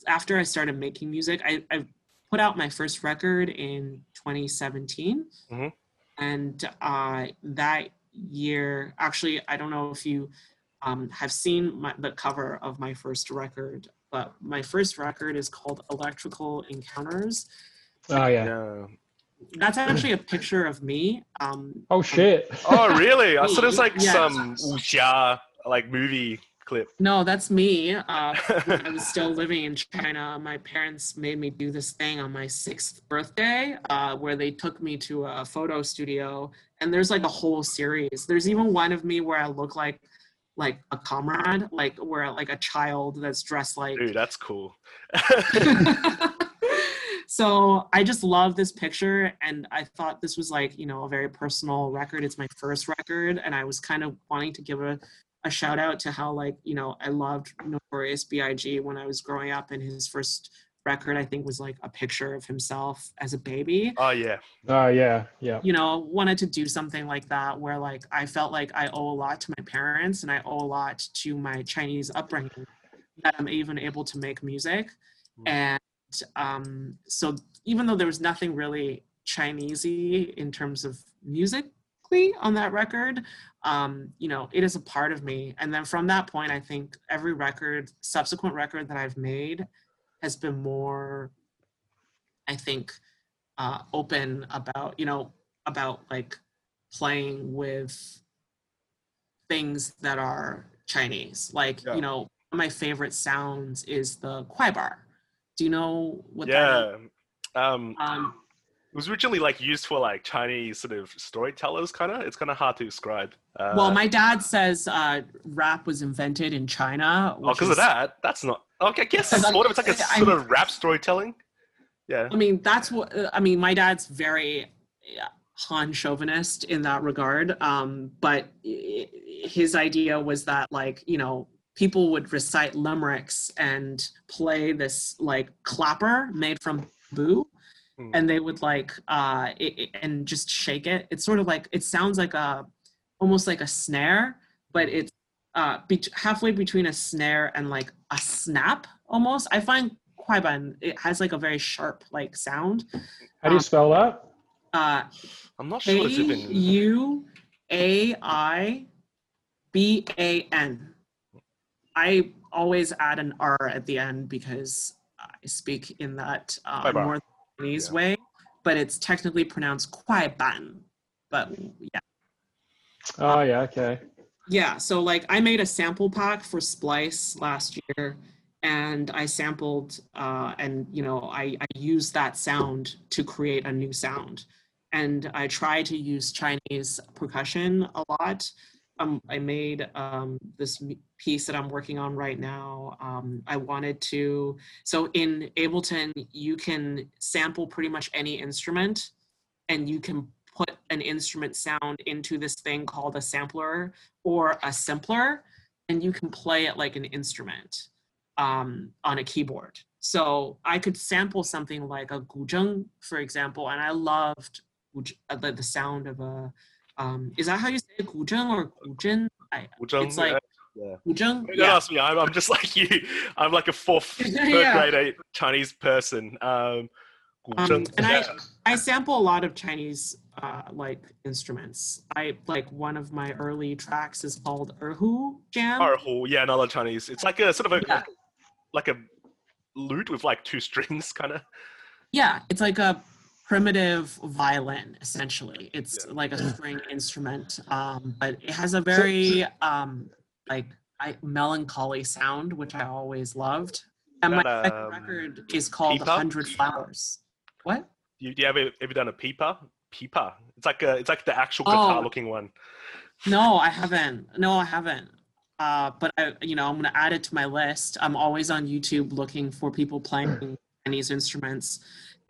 after I started making music, I, I put out my first record in 2017, Mhm. and uh, that year, actually, I don't know if you um, have seen my, the cover of my first record, but my first record is called Electrical Encounters. Oh yeah. Yeah. That's actually a picture of me. Um, Oh shit. Oh, really? I thought it was like Yeah. some wuxia like movie clip. no, that's me. Uh, I was still living in China. My parents made me do this thing on my sixth birthday, uh, where they took me to a photo studio, and there's like a whole series. There's even one of me where I look like like a comrade, like where like a child that's dressed like Dude, that's cool. so I just love this picture, and I thought this was like you know a very personal record. It's my first record, and I was kind of wanting to give a, a shout out to how like you know I loved Notorious B.I.G. when I was growing up, and his first record I think was like a picture of himself as a baby. oh yeah. Oh yeah. Yeah. You know, wanted to do something like that where like I felt like I owe a lot to my parents, and I owe a lot to my Chinese upbringing that I'm even able to make music. Mm. And um, so even though there was nothing really Chinesey in terms of musically on that record, um, you know, it is a part of me. And then from that point, I think every record, subsequent record that I've made has been more, I think, uh, open about, you know, about like playing with things that are Chinese. Like, Yeah. you know, my favorite sounds is the kwai bar. Do you know what that is? Yeah. Um, Um, it was originally like used for like Chinese sort of storytellers, kind of. It's kind of hard to describe. Uh, well, my dad says uh, rap was invented in China. oh, because is- of that, that's not okay. I guess sort of. It's like a sort of rap storytelling. Yeah. I mean, that's what I mean. My dad's very yeah, Han chauvinist in that regard. Um, but his idea was that, like, you know, people would recite limericks and play this like clapper made from bamboo, Hmm. and they would like uh, it, it- and just shake it. It's sort of like it sounds like a almost like a snare, but it's uh, bet halfway between a snare and like a snap almost. I find Kuaiban, it has like a very sharp like sound. How do you spell that? Uh, I'm not sure A it's even. U A I B A N. I always add an R at the end because I speak in that uh, Kuaiban. Chinese Yeah. way, but it's technically pronounced Kuaiban. But yeah. Oh yeah. Okay. Yeah, so like I made a sample pack for Splice last year and I sampled uh, and you know I, I used that sound to create a new sound. And I try to use Chinese percussion a lot. Um, I made um, this piece that I'm working on right now. Um, I wanted to, so in Ableton, you can sample pretty much any instrument and you can put an instrument sound into this thing called a sampler or a simpler and you can play it like an instrument um, on a keyboard. So I could sample something like a guzheng, for example, and I loved uh, the, the sound of a. Um, is that how you say it, guzheng or guzhen? I, it's like yeah. guzheng. Don't Yeah. ask me. I'm, I'm just like you. I'm like a fourth, third Yeah. grade Chinese person. Um, Um, and yeah. I, I sample a lot of Chinese uh, like instruments. I like one of my early tracks is called Erhu Jam. Erhu, yeah, another Chinese. It's like a sort of a Yeah. like a lute with like two strings, kind of. Yeah, it's like a primitive violin essentially. It's Yeah. like a string instrument, um, but it has a very um, like I, melancholy sound, which I always loved. And my That, second um, record is called Pipa? Hundred Flowers. What? You, do you ever ever done a pipa? Pipa. It's like a it's like the actual Oh. guitar looking one. No, I haven't. No, I haven't. Uh, but I, you know, I'm gonna add it to my list. I'm always on YouTube looking for people playing Chinese instruments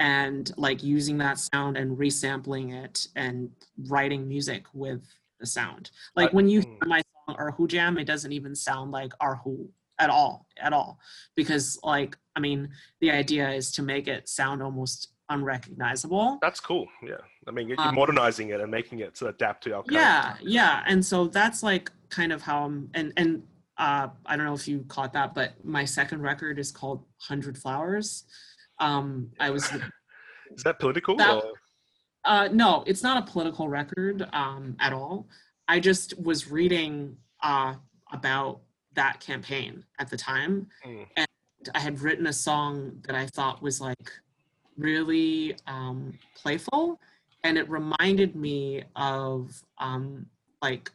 and like using that sound and resampling it and writing music with the sound. Like when you hmm. hear my song Erhu Jam, it doesn't even sound like Erhu at all, at all. Because like, I mean, the idea is to make it sound almost unrecognizable. That's cool. Yeah. I mean, you're Um, modernizing it and making it to adapt to our current yeah yeah and so that's like kind of how i'm and and uh i don't know if you caught that but my second record is called 100 flowers um i was Is that political? That- uh no it's not a political record um at all i just was reading uh about that campaign at the time Mm. and i had written a song that i thought was like really um playful and it reminded me of um like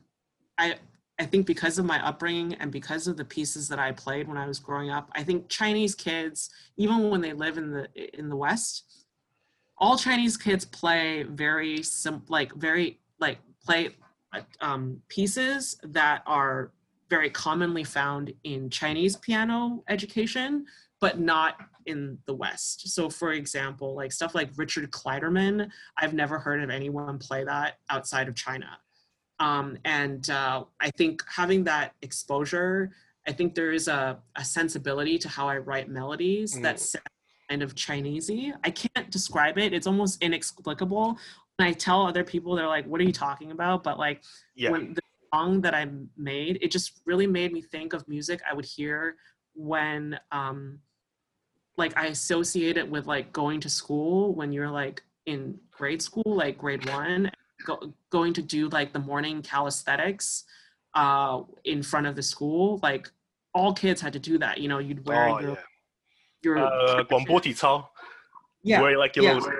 i i think because of my upbringing and because of the pieces that i played when i was growing up i think chinese kids even when they live in the in the west all chinese kids play very sim like very like play um pieces that are very commonly found in chinese piano education but not in the West. So, for example, like stuff like Richard Clayderman, I've never heard of anyone play that outside of China. Um, and uh, I think having that exposure, I think there is a, a sensibility to how I write melodies Mm. that sound kind of Chinesey. I can't describe it. It's almost inexplicable. When I tell other people, they're like, "What are you talking about?" But like Yeah. when the song that I made, it just really made me think of music I would hear when um like I associate it with like going to school when you're like in grade school, like grade one, go, going to do like the morning calisthenics uh in front of the school. Like all kids had to do that. You know, you'd wear Oh, your yeah. your Uh, 广播体操. yeah. Where like your yeah. little,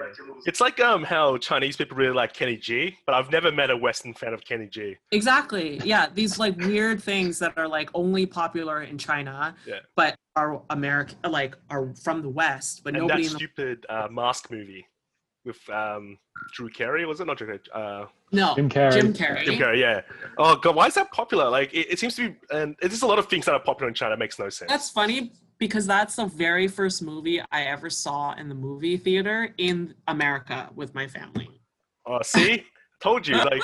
it's like um how Chinese people really like Kenny G, but I've never met a Western fan of Kenny G. Exactly. Yeah, these like weird things that are like only popular in China, Yeah. but are American, like are from the West, but and nobody that in the stupid uh, mask movie with um Drew Carey was it not Drew Carey? Uh, no Jim Carrey. Jim Carrey. Jim Carrey, yeah. Oh god, why is that popular? Like it, it seems to be, and it's just a lot of things that are popular in China. It makes no sense. That's funny because that's the very first movie I ever saw in the movie theater in America with my family. Oh, see, told you. Like,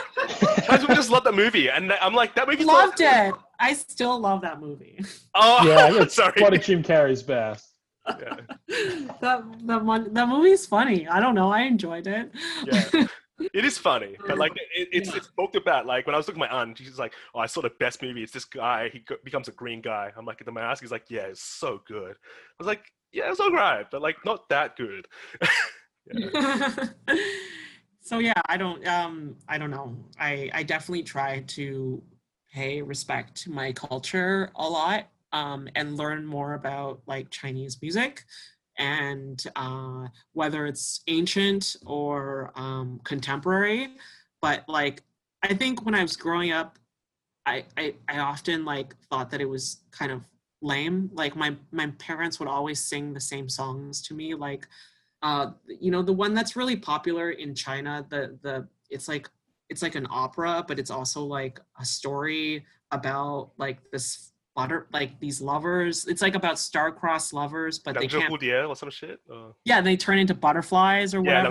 guys would just love that movie, and I'm like, that movie. Loved it. I still love that movie. Oh, Yeah, it's sorry. one of Jim Carrey's best. Yeah. that that one that movie's funny. I don't know. I enjoyed it. Yeah. It is funny, but like it, it's it's talked about. Like when I was looking at my aunt, she's like, "Oh, I saw the best movie. It's this guy. He becomes a green guy." I'm like, "The mask." He's like, "Yeah, it's so good." I was like, "Yeah, it's alright, but like not that good." so yeah, I don't um I don't know. I I definitely try to pay respect to my culture a lot um and learn more about like Chinese music and uh whether it's ancient or um contemporary. But like I think when I was growing up I I, I often like thought that it was kind of lame. Like my my parents would always sing the same songs to me. Like uh you know the one that's really popular in china the the it's like it's like an opera but it's also like a story about like this butter like these lovers. It's like about star-crossed lovers, but they can't. or some shit. Yeah, they turn into butterflies or whatever. Yeah,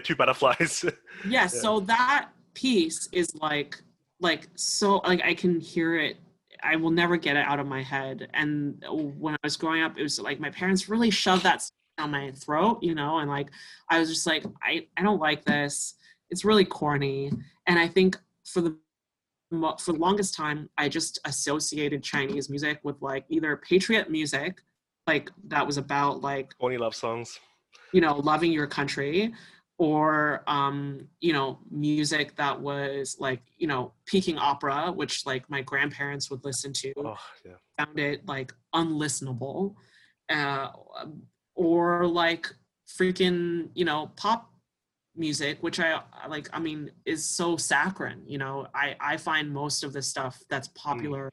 two butterflies. yeah, yeah, so that piece is like like so like I can hear it. I will never get it out of my head. And when I was growing up, it was like my parents really shoved that down my throat, you know, and like I was just like I I don't like this. It's really corny. And I think for the for the longest time i just associated chinese music with like either patriot music like that was about like Only love songs. you know loving your country or um you know music that was like you know Peking opera which like my grandparents would listen to Oh, yeah. found it like unlistenable uh or like freaking you know pop music which i I like i mean is so saccharine you know i i find most of the stuff that's popular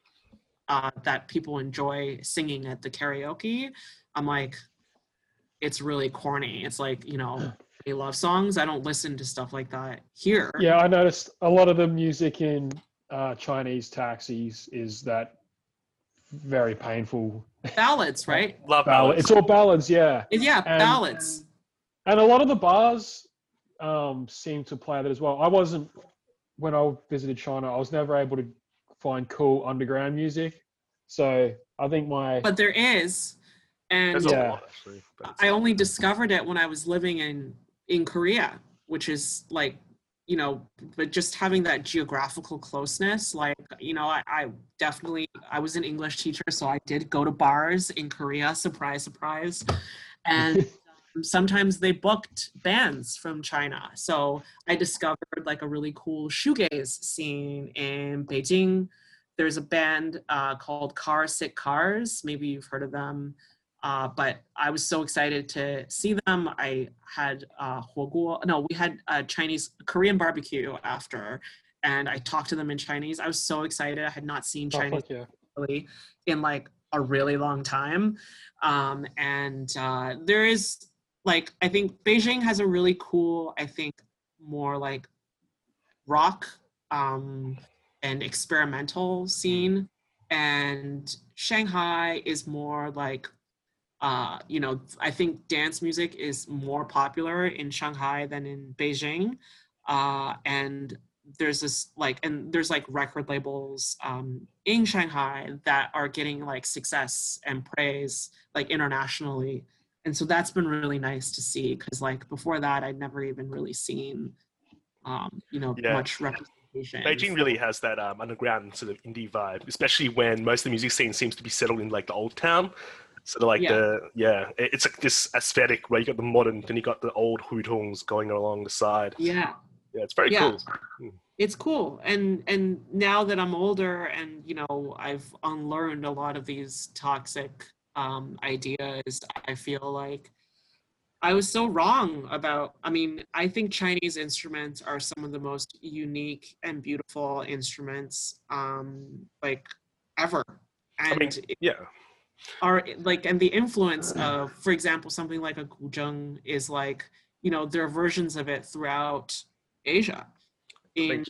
uh that people enjoy singing at the karaoke i'm like it's really corny it's like you know they love songs i don't listen to stuff like that here Yeah, I noticed a lot of the music in uh, Chinese taxis is that very painful ballads right Love ballad. ballads. It's all ballads, yeah. yeah And- ballads And a lot of the bars um, seem to play that as well. I wasn't when I visited China. I was never able to find cool underground music, so I think my but there is and Yeah. lot actually. I only discovered it when I was living in in Korea, which is like, you know, but just having that geographical closeness, like, you know, I, I definitely, I was an English teacher, so I did go to bars in Korea, surprise, surprise. And sometimes they booked bands from China. So I discovered like a really cool shoegaze scene in Beijing. There's a band uh, called Carsick Cars. Maybe you've heard of them. Uh, but I was so excited to see them. I had uh, huoguo. No, we had a Chinese Korean barbecue after, and I talked to them in Chinese. I was so excited. I had not seen Oh, Chinese fuck yeah. really in like a really long time. Um, and uh, there is like I think Beijing has a really cool, I think more like rock um, and experimental scene, and Shanghai is more like uh, you know I think dance music is more popular in Shanghai than in Beijing, uh, and there's this like and there's like record labels um, in Shanghai that are getting like success and praise like internationally and so that's been really nice to see because like before that I'd never even really seen um, you know Yeah. much representation. Beijing really has that um, underground sort of indie vibe, especially when most of the music scene seems to be settled in like the old town. Sort of like Yeah. the yeah, it- it's like this aesthetic where you got the modern, then you got the old hutongs going along the side. yeah, Yeah, it's very Yeah. cool. it's cool and and now that i'm older and you know i've unlearned a lot of these toxic um ideas i feel like i was so wrong about i mean i think chinese instruments are some of the most unique and beautiful instruments um like ever. And I mean, yeah, are like and the influence of for example something like a guzheng is like you know there are versions of it throughout asia. In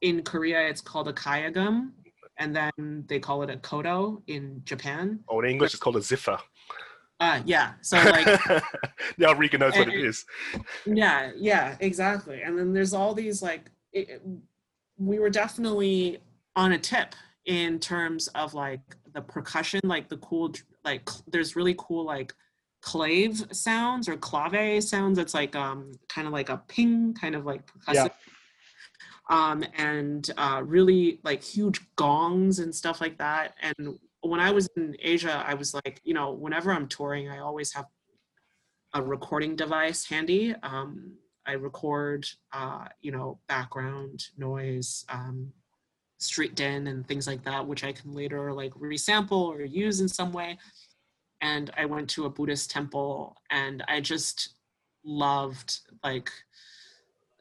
in korea it's called a kayagum and then they call it a koto in japan oh, in English it's called a zither. uh yeah so like now Rika knows what it is. yeah yeah exactly and then there's all these like it, it- we were definitely on a tip in terms of like the percussion like the cool like there's really cool like clave sounds or clave sounds it's like um kind of like a ping kind of like percussive um and uh really like huge gongs and stuff like that and when i was in asia i was like you know whenever i'm touring i always have a recording device handy. Um, I record, uh, you know, background noise, um, street din, and things like that, which I can later like resample or use in some way. And I went to a Buddhist temple, and I just loved like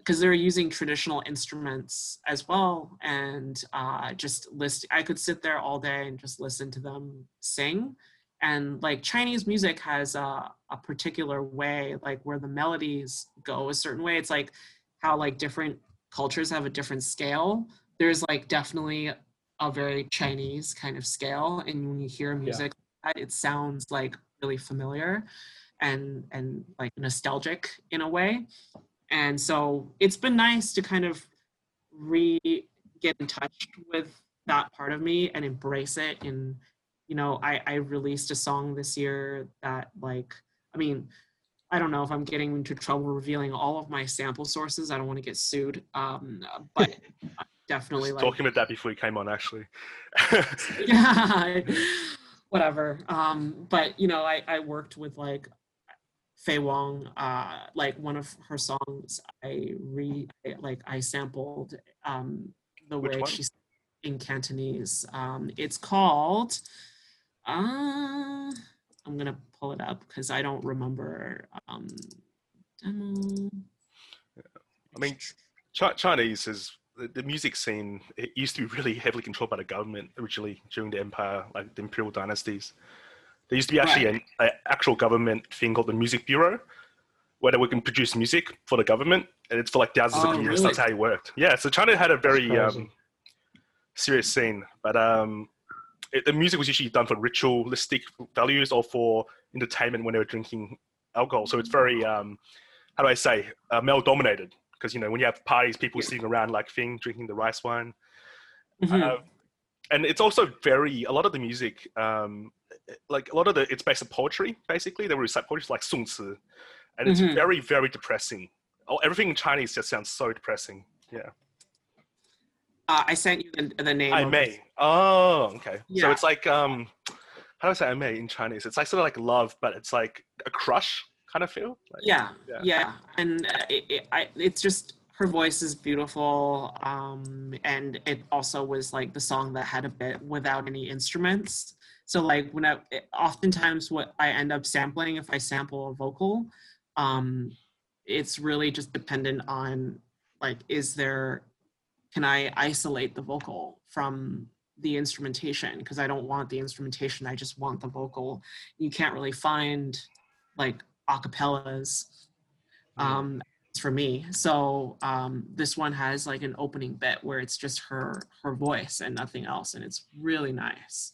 because they're using traditional instruments as well, and uh, just list. I could sit there all day and just listen to them sing. And like chinese music has a, a particular way like where the melodies go a certain way. It's like how like different cultures have a different scale. There's like definitely a very chinese kind of scale and when you hear music like that, it sounds like really familiar and and like nostalgic in a way and so it's been nice to kind of re get in touch with that part of me and embrace it. In you know I, I released a song this year that like i mean i don't know if i'm getting into trouble revealing all of my sample sources. I don't want to get sued um, but I definitely like talking about that before you came on, actually. yeah whatever. Um but you know i i worked with like Faye Wong, uh, like one of her songs, I re like I sampled um, the Which way one? she's in Cantonese. Um, it's called. Uh, I'm gonna pull it up because I don't remember. Um, demo. I mean, Chi- Chinese is the, the music scene. It used to be really heavily controlled by the government originally during the empire, like the imperial dynasties. There used to be actually an actual government thing called the Music Bureau, where they would can produce music for the government, and it's for like thousands Oh, of years. really? That's how it worked. Yeah, so China had a very um, serious scene, but um, it, the music was usually done for ritualistic values or for entertainment when they were drinking alcohol. So it's very, um, how do I say, uh, male dominated. Because you know when you have parties, people sitting around like thing drinking the rice wine, Mhm. uh, and it's also very a lot of the music, um, like a lot of the it's based on poetry. Basically, they recite poetry like Sun Tzu, and it's Mhm. very very depressing. Oh, everything in Chinese just sounds so depressing. Yeah, Uh, I sent you the, the name. I of may. Oh, okay. Yeah. So it's like um, how do I say Aimei in Chinese? It's like sort of like love, but it's like a crush kind of feel. Like, yeah Yeah. yeah, and uh, it, it, I, it's just her voice is beautiful um and it also was like the song that had a bit without any instruments so like when i oftentimes what i end up sampling if i sample a vocal um it's really just dependent on like is there can i isolate the vocal from the instrumentation? Because i don't want the instrumentation i just want the vocal. You can't really find like acapellas um for me. So um this one has like an opening bit where it's just her her voice and nothing else and it's really nice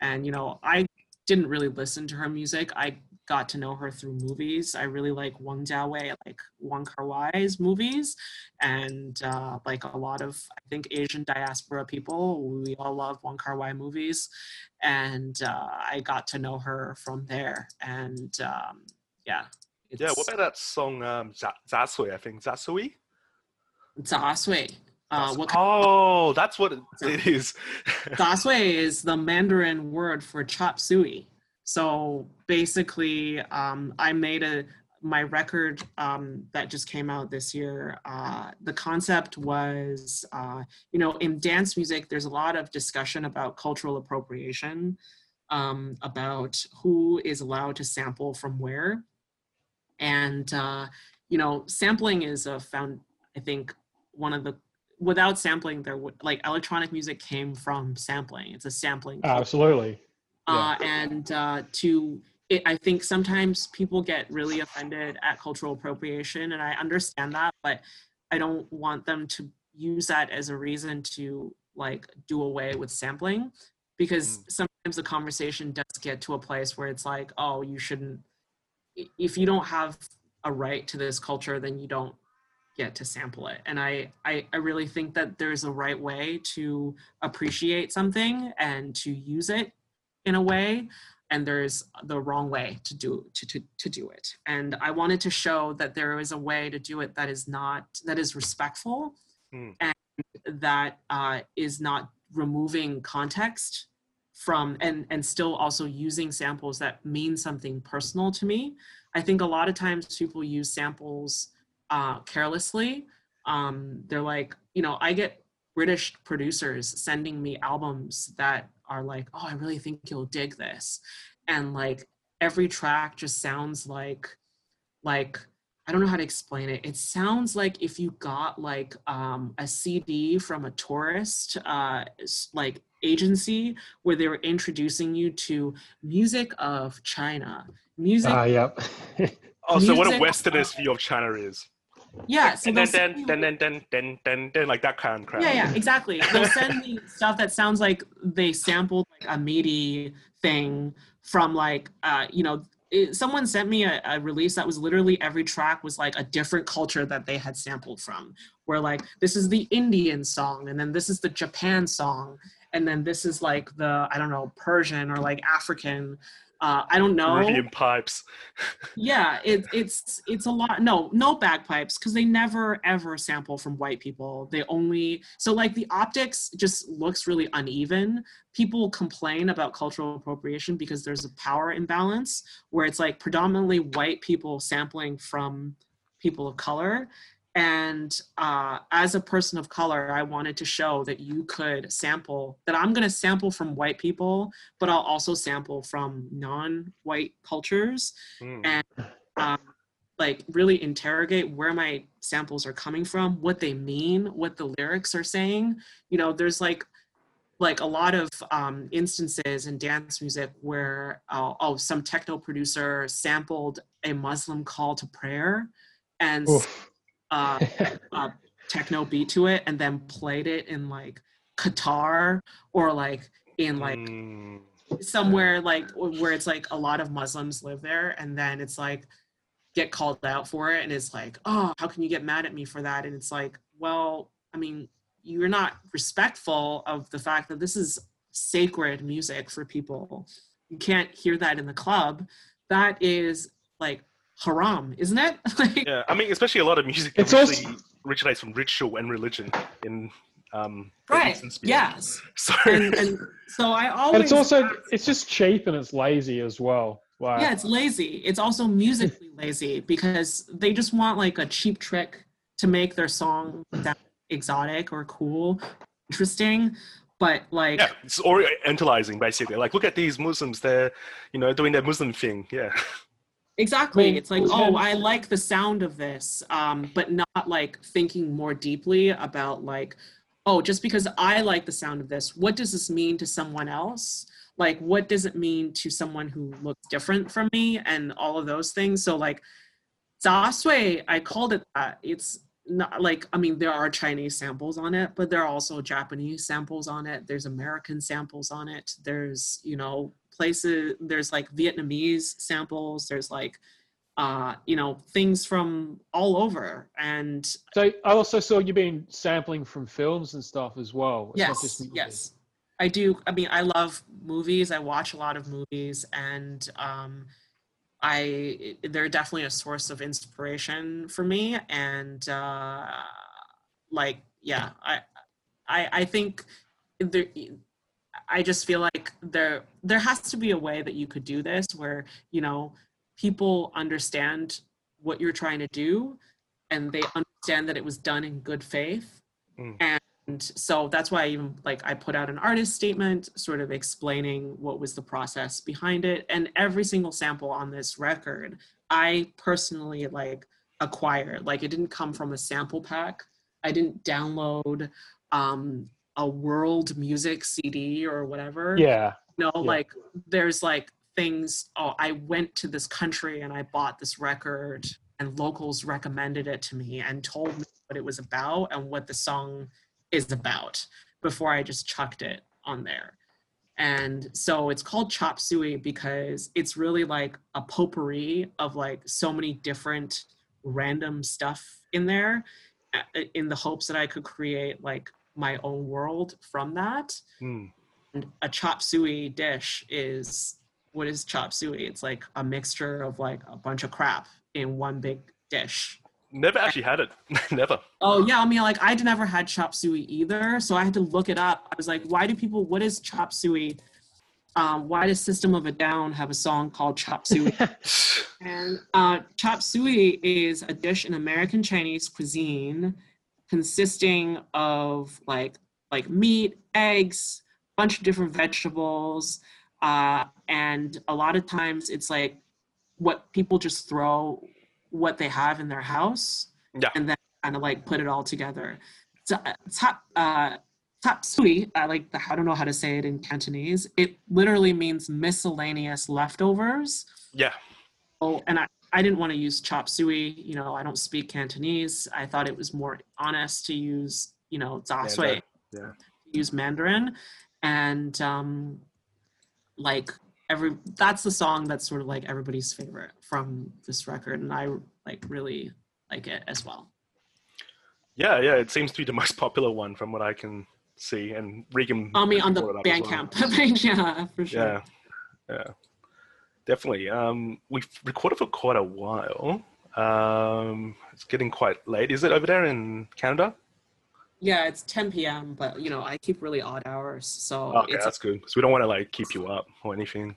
and you know i didn't really listen to her music i got to know her through movies i really like wang jiawei like wong kar wai's movies and uh like a lot of i think asian diaspora people we all love wong kar wai movies and uh i got to know her from there and um yeah Yeah. What about that song um, Zasui? I think Zasui. Zasui. Uh, what oh, that's what it, is. Dasui is the Mandarin word for chop suey. So basically, um, I made a my record um, that just came out this year. Uh, the concept was, uh, you know, in dance music, there's a lot of discussion about cultural appropriation, um, about who is allowed to sample from where, and uh, you know, sampling is a found. I think one of the without sampling there would like electronic music came from sampling it's a sampling culture. Absolutely. uh, and uh, to it, i think sometimes people get really offended at cultural appropriation and i understand that but i don't want them to use that as a reason to like do away with sampling because sometimes the conversation does get to a place where it's like oh you shouldn't if you don't have a right to this culture then you don't get to sample it. And I, I i really think that there's a right way to appreciate something and to use it in a way and there's the wrong way to do to, to, to do it. And i wanted to show that there is a way to do it that is not that is respectful Mm. and that uh, is not removing context from and and still also using samples that mean something personal to me. I think a lot of times people use samples uh, carelessly um, they're like you know i get British producers sending me albums that are like, oh, I really think you'll dig this. And like every track just sounds like, like, I don't know how to explain it. It sounds like if you got like um, a CD from a tourist uh, like agency where they were introducing you to music of China, music. Ah, yep. Oh, so what a Music- Westernist view of China is. Yeah. So then, then, then, then, then, then, then, then, like that kind of crap. Yeah, yeah, exactly. They'll send me stuff that sounds like they sampled like a MIDI thing from like, uh, you know, it, someone sent me a, a release that was literally every track was like a different culture that they had sampled from. Where like this is the Indian song, and then this is the Japan song, and then this is like the I don't know Persian or like African. Uh, I don't know. Pipes. yeah it, it's it's a lot no no bagpipes because they never ever sample from white people. They only so like the optics just looks really uneven. People complain about cultural appropriation because there's a power imbalance where it's like predominantly white people sampling from people of color and uh, as a person of color i wanted to show that you could sample that i'm going to sample from white people but i'll also sample from non-white cultures Mm. and um, like really interrogate where my samples are coming from what they mean what the lyrics are saying you know there's like like a lot of um, instances in dance music where uh, oh some techno producer sampled a muslim call to prayer and Oof. Uh, a techno beat to it and then played it in like qatar or like in like Mm. somewhere like where it's like a lot of Muslims live there, and then it's like get called out for it, and it's like, oh, how can you get mad at me for that? And it's like, well, I mean, you're not respectful of the fact that this is sacred music for people. You can't hear that in the club. That is like haram, isn't it? like, Yeah, I mean, especially a lot of music It's actually also- originates from ritual and religion in um, right. Eastern sphere. Yes. So And, and so I always. But it's also it's just cheap and it's lazy as well. Like yeah, it's lazy. It's also musically lazy because they just want like a cheap trick to make their song that exotic or cool, interesting. But like, yeah, it's orientalizing basically. Like, look at these Muslims; they're you know doing their Muslim thing. Yeah, exactly, I mean, it's like, oh, I like the sound of this, um, but not like thinking more deeply about like, oh, just because I like the sound of this, what does this mean to someone else? Like, what does it mean to someone who looks different from me, and all of those things. So like, 杂碎, I called it that. It's not like I mean there are Chinese samples on it, but there are also Japanese samples on it. There's American samples on it. There's you know places. There's like Vietnamese samples. There's like uh, you know things from all over. And So I also saw you been sampling from films and stuff as well. It's not yes, yes, I do. I mean I love movies. I watch a lot of movies, and um, I they're definitely a source of inspiration for me and uh like yeah I I I think there I just feel like there there has to be a way that you could do this where you know people understand what you're trying to do and they understand that it was done in good faith. Mm. and so that's why I even like I put out an artist statement sort of explaining what was the process behind it. And every single sample on this record I personally like acquired. Like it didn't come from a sample pack. I didn't download um a world music CD or whatever Yeah. you know Yeah. like there's like things oh i went to this country and i bought this record and locals recommended it to me and told me what it was about and what the song is about before i just chucked it on there and so it's called chop suey because it's really like a potpourri of like so many different random stuff in there uh, in the hopes that i could create like my own world from that Hmm. and a chop suey dish is what is chop suey? It's like a mixture of like a bunch of crap in one big dish. never actually had it. never. Oh yeah, I mean like I'd never had chop suey either, so I had to look it up. I was like, why do people? What is chop suey? Um, why does System of a Down have a song called Chop Suey? And uh, chop suey is a dish in American Chinese cuisine consisting of like like meat, eggs, bunch of different vegetables, uh, and a lot of times it's like what people just throw what they have in their house Yeah. and then kind of like put it all together. So, uh, tap uh, tap sui, I like the, I don't know how to say it in Cantonese. It literally means miscellaneous leftovers. Yeah. Oh, and I, I didn't want to use chop suey. You know, I don't speak Cantonese. I thought it was more honest to use, you know, za sui, Mandarin, yeah. use Mandarin. And um, like every, that's the song that's sort of like everybody's favorite from this record. And I like really like it as well. Yeah, yeah. It seems to be the most popular one from what I can see. And Regan. I mean, on the brought it up as well. Bandcamp page, yeah, for sure. Yeah, yeah, definitely. Um, we've recorded for quite a while. Um, it's getting quite late. Is it over there in Canada? Yeah, it's 10 p.m., but you know, I keep really odd hours, so okay, it's that's good. So we don't want to like keep you up or anything.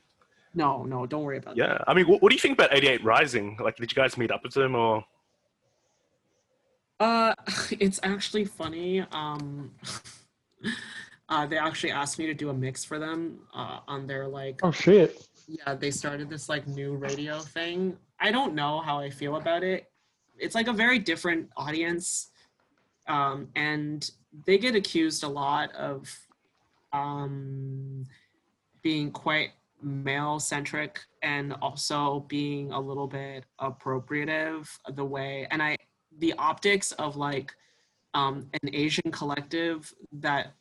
no, no, don't worry about that. Yeah, I mean, what, what do you think about 88 Rising? Like, did you guys meet up with them or? Uh, it's actually funny. Um, uh, they actually asked me to do a mix for them uh, on their like Oh shit. Yeah they started this like new radio thing. I don't know how i feel about it. It's like a very different audience um, and they get accused a lot of um, being quite male centric and also being a little bit appropriative the way and i the optics of like um, an asian collective that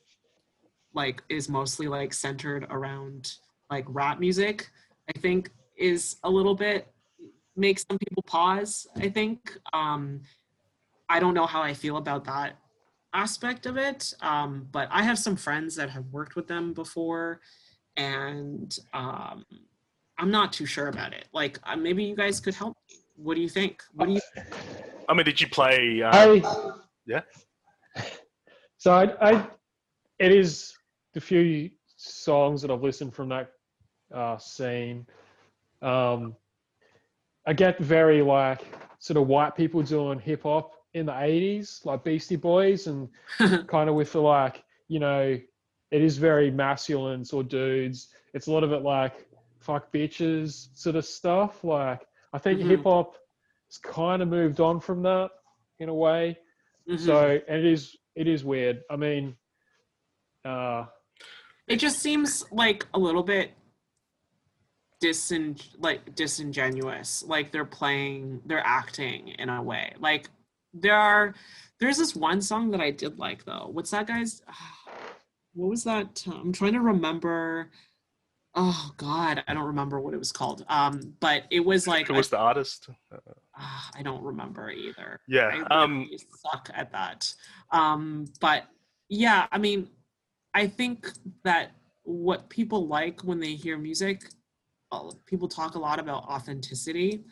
like is mostly like centered around like rap music i think is a little bit makes some people pause i think um i don't know how i feel about that aspect of it um but i have some friends that have worked with them before and um i'm not too sure about it like uh, maybe you guys could help me what do you think? What do you? I mean, did you play? Uh, I yeah. So I, I, it is the few songs that I've listened from that uh, scene. Um, I get very like sort of white people doing hip hop in the '80s, like Beastie Boys, and kind of with the like, you know, it is very masculine sort of dudes. It's a lot of it like fuck bitches sort of stuff. Like I think Mhm. hip hop has kind of moved on from that in a way. Mhm. So and it is it is weird. I mean, uh, it just seems like a little bit disin like disingenuous like they're playing they're acting in a way like there are there's this one song that i did like though what's that guy's what was that i'm trying to remember oh god i don't remember what it was called um but it was like who was the artist? Ah, I don't remember either. Yeah. I Um. suck at that. Um, but yeah, I mean, I think that what people like when they hear music, uh, people talk a lot about authenticity,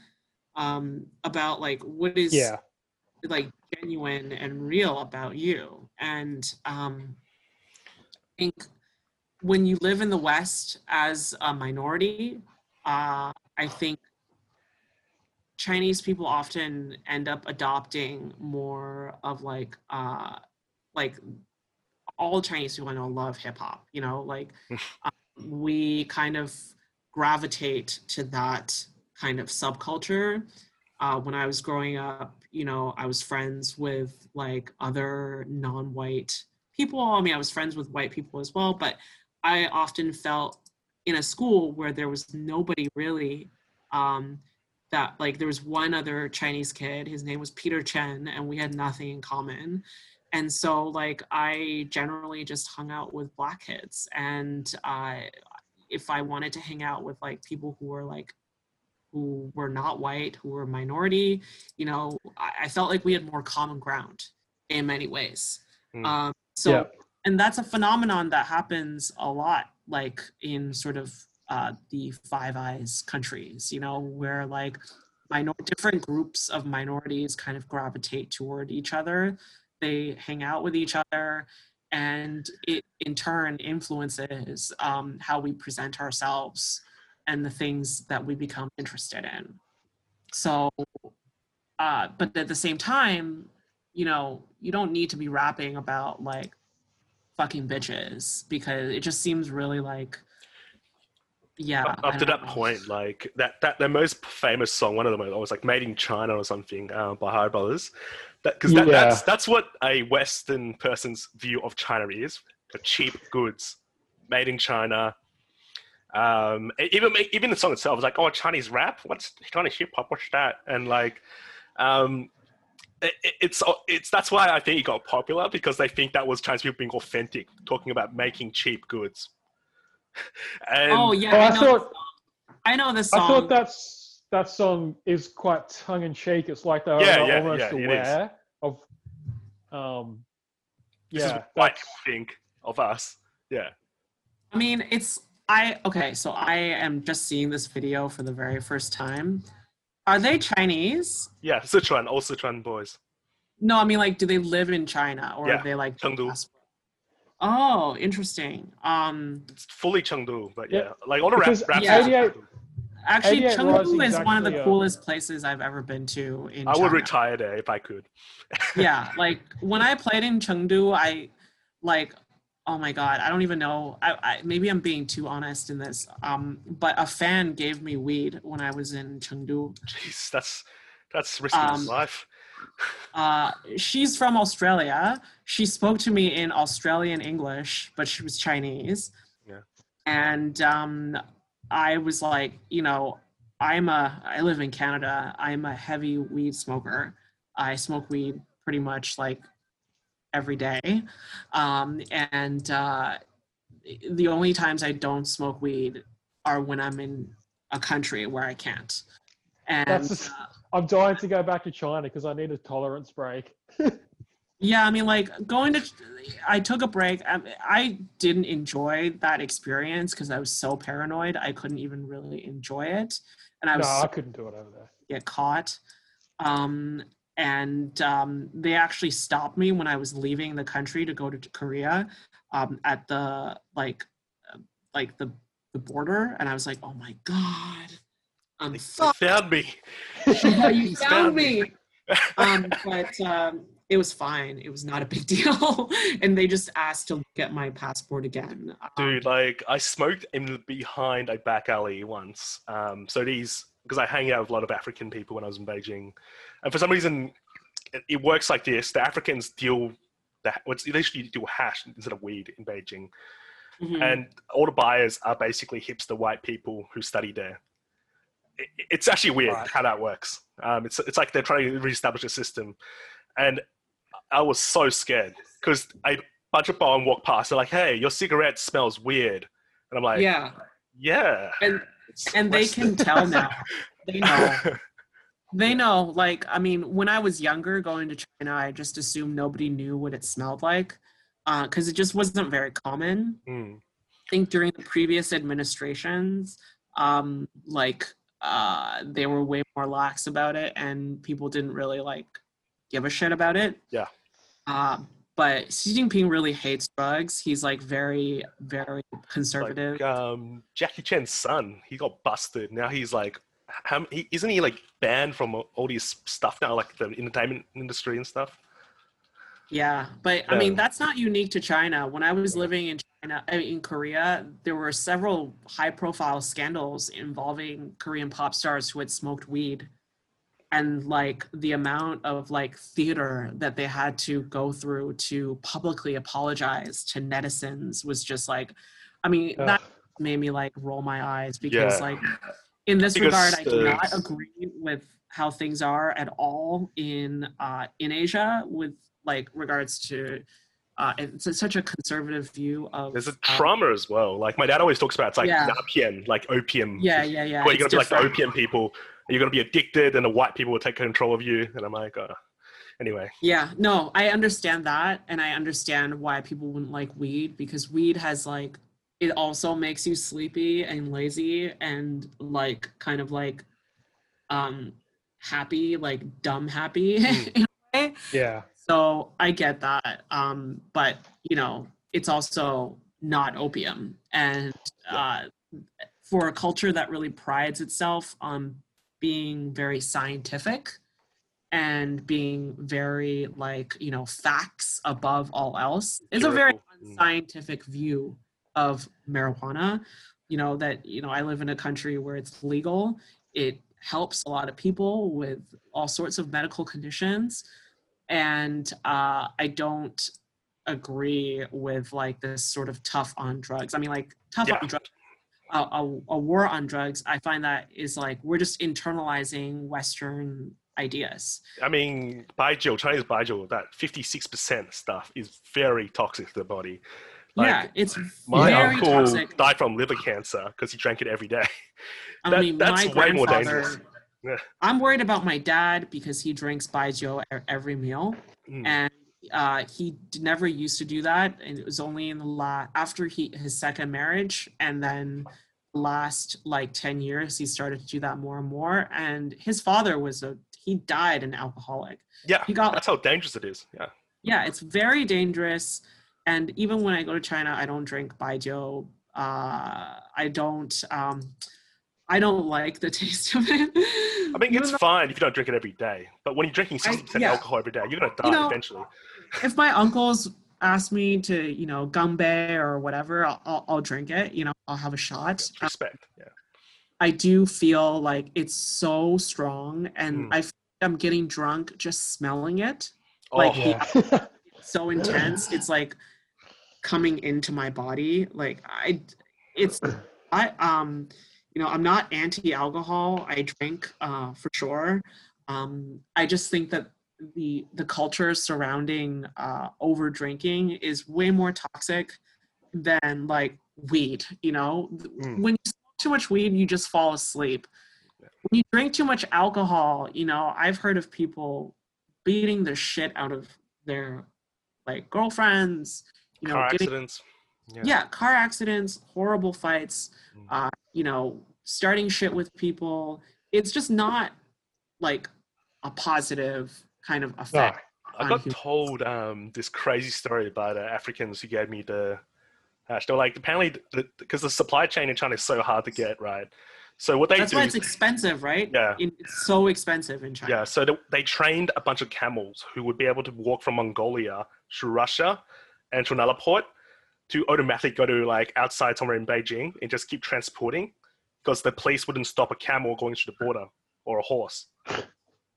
um, about like what is yeah, like genuine and real about you. And um, I think when you live in the West as a minority, uh, I think Chinese people often end up adopting more of like uh, like all Chinese people I know love hip hop. You know, like um, we kind of gravitate to that kind of subculture uh, when I was growing up, you know, I was friends with like other non-white people. I mean, I was friends with white people as well, but I often felt in a school where there was nobody really um, that like there was one other Chinese kid. His name was Peter Chen, and we had nothing in common. And so, like, I generally just hung out with black kids, and uh, if I wanted to hang out with like people who were like who were not white, who were minority, you know, I, I felt like we had more common ground in many ways. Mm. Um, so, Yeah. and that's a phenomenon that happens a lot, like in sort of uh, the Five Eyes countries, you know, where like minor different groups of minorities kind of gravitate toward each other. They hang out with each other, and it in turn influences um, how we present ourselves and the things that we become interested in. So, uh, but at the same time, you know, you don't need to be rapping about like fucking bitches because it just seems really like, yeah. up, up to that know. point, like that, that the most famous song, one of them was like "Made in China" or something uh, by Higher Brothers. That because that, Yeah. that's that's what a Western person's view of China is: the cheap goods, made in China. Um, even even the song itself was like, "Oh, Chinese rap? What's Chinese hip hop? What's that?" And like, um, it, it- it's it's that's why I think it got popular because they think that was Chinese people being authentic, talking about making cheap goods. and Oh yeah, Oh, I, I know thought- song. I know this I thought that's that song is quite tongue in cheek. It's like they're Yeah, yeah, almost yeah, aware of. Um, this is yeah, what white think of us. Yeah. I mean, it's I okay. So I am just seeing this video for the very first time. Are they Chinese? Yeah, Sichuan, all Sichuan boys. No, I mean like, do they live in China or Yeah, are they like Chengdu. Diaspora? Oh, interesting. Um, It's fully Chengdu, but Yeah, yeah, like all the rap, because rap Yeah. songs are 88 Chengdu. actually, 88 Chengdu is is one of the actually a- coolest places I've ever been to in I would China. retire there if I could. yeah, like when I played in Chengdu, I like, oh my god, I don't even know. I, I maybe I'm being too honest in this. Um, but a fan gave me weed when I was in Chengdu. Jeez, that's that's risking Um, his life. Uh, she's from Australia. She spoke to me in Australian English, but she was Chinese. Yeah. And um, I was like, you know, I'm a, I live in Canada. I'm a heavy weed smoker. I smoke weed pretty much like every day. Um, and uh, the only times I don't smoke weed are when I'm in a country where I can't. And That's just- uh, I'm dying to go back to China because I need a tolerance break. Yeah, I mean, like going to, I took a break. I, I didn't enjoy that experience because I was so paranoid. I couldn't even really enjoy it, and I was. No, I couldn't do it over there. get caught. Um, and um, they actually stopped me when I was leaving the country to go to Korea um, at the like uh, like the the border, and I was like, oh my god, I'm They fucked. found me. Yeah, you found me. um, but um, it was fine. It was not a big deal, and they just asked to get my passport again. Um, Dude, like I smoked in behind a back alley once. Um, so these because I hang out with a lot of African people when I was in Beijing, and for some reason, it, it works like this: the Africans deal that what's they usually deal hash instead of weed in Beijing, mhm. and all the buyers are basically hipster white people who study there. It, it's actually weird Right. how that works. Um, it's it's like they're trying to reestablish a system, and I was so scared because a bunch of bomb walked past. They're like, "Hey, your cigarette smells weird," and I'm like, yeah, yeah. and and they can tell now. They know. They know. Like, I mean, when I was younger, going to China, I just assumed nobody knew what it smelled like, because it just wasn't very common. Mm, I think during the previous administrations, um, like uh, they were way more lax about it, and people didn't really like give a shit about it. Yeah. Uh, but Xi Jinping really hates drugs. He's like very, very conservative. like um, Jackie Chan's son, he got busted. Now he's like, how, he, isn't he like banned from all these stuff now, like the entertainment industry and stuff? Yeah, but I mean that's not unique to China. When I was living in China, I mean, in Korea, there were several high-profile scandals involving Korean pop stars who had smoked weed, and like the amount of like theater that they had to go through to publicly apologize to netizens was just like, I mean, Ugh. that made me like roll my eyes because Yeah. like in this Because, regard, I do uh, not agree with how things are at all in uh, in Asia with like regards to uh, it's such a conservative view of There's a trauma as well. Like my dad always talks about, it's like Yeah. napian, like opium. yeah, yeah, yeah. Where you're gonna be like the opium people. You're gonna be addicted, and the white people will take control of you. And I'm like, uh, anyway, Yeah, no, I understand that, and I understand why people wouldn't like weed because weed has like it also makes you sleepy and lazy and like kind of like um happy, like dumb happy. Mm. in a way. Yeah. So I get that, um, but you know, it's also not opium, and uh, for a culture that really prides itself on being very scientific and being very like you know facts above all else is a very. Mm. unscientific view of marijuana. You know that you know i live in a country where it's legal. It helps a lot of people with all sorts of medical conditions and uh, i don't agree with like this sort of tough on drugs i mean like tough Yeah. on drugs a, a, a war on drugs i find that is like we're just internalizing western ideas I mean, baijiu, Chinese baijiu, that 56% stuff is very toxic to the body. Like, yeah it's My uncle toxic died from liver cancer because he drank it every day. i mean that's way more dangerous. I'm worried about my dad because he drinks baijiu every meal. Mm. and uh, he never used to do that. And it was only in the la- after he his second marriage. And then last like 10 years he started to do that more and more. And his father was a he died an alcoholic. Yeah, he got that's how dangerous it is. Yeah. yeah it's very dangerous. And even when i go to china i don't drink baijiu. Uh, i don't um, i don't like the taste of it I mean, it's fine if you don't drink it every day, but when you're drinking I- 60% yeah. alcohol every day, you're going to die know, eventually. if my uncles ask me to you know ganbei or whatever I'll, I'll, I'll drink it you know i'll have a shot Uh, Respect. Yeah. i do feel like it's so strong and Mm. i feel like i'm getting drunk just smelling it Oh, Like, Yeah. so intense it's like coming into my body like i it's i um you know i'm not anti-alcohol. I drink uh for sure. Um i just think that the the culture surrounding uh over drinking is way more toxic than like weed you know? Mm. when you smoke too much weed you just fall asleep. When you drink too much alcohol you know i've heard of people beating the shit out of their like girlfriends you know car getting accidents. Yeah. car accidents horrible fights Mm. uh you know starting shit with people it's just not like a positive kind of No. effect. I got told um, this crazy story about uh, Africans who gave me the hash. They were like, apparently, because the, supply chain in China is so hard to get, right? So what they That's do, why it's expensive, right? Yeah. It's so expensive in China. yeah. So they, they trained a bunch of camels who would be able to walk from Mongolia to Russia and to another port to automatically go to like outside somewhere in Beijing and just keep transporting because the police wouldn't stop a camel going through the border or a horse. And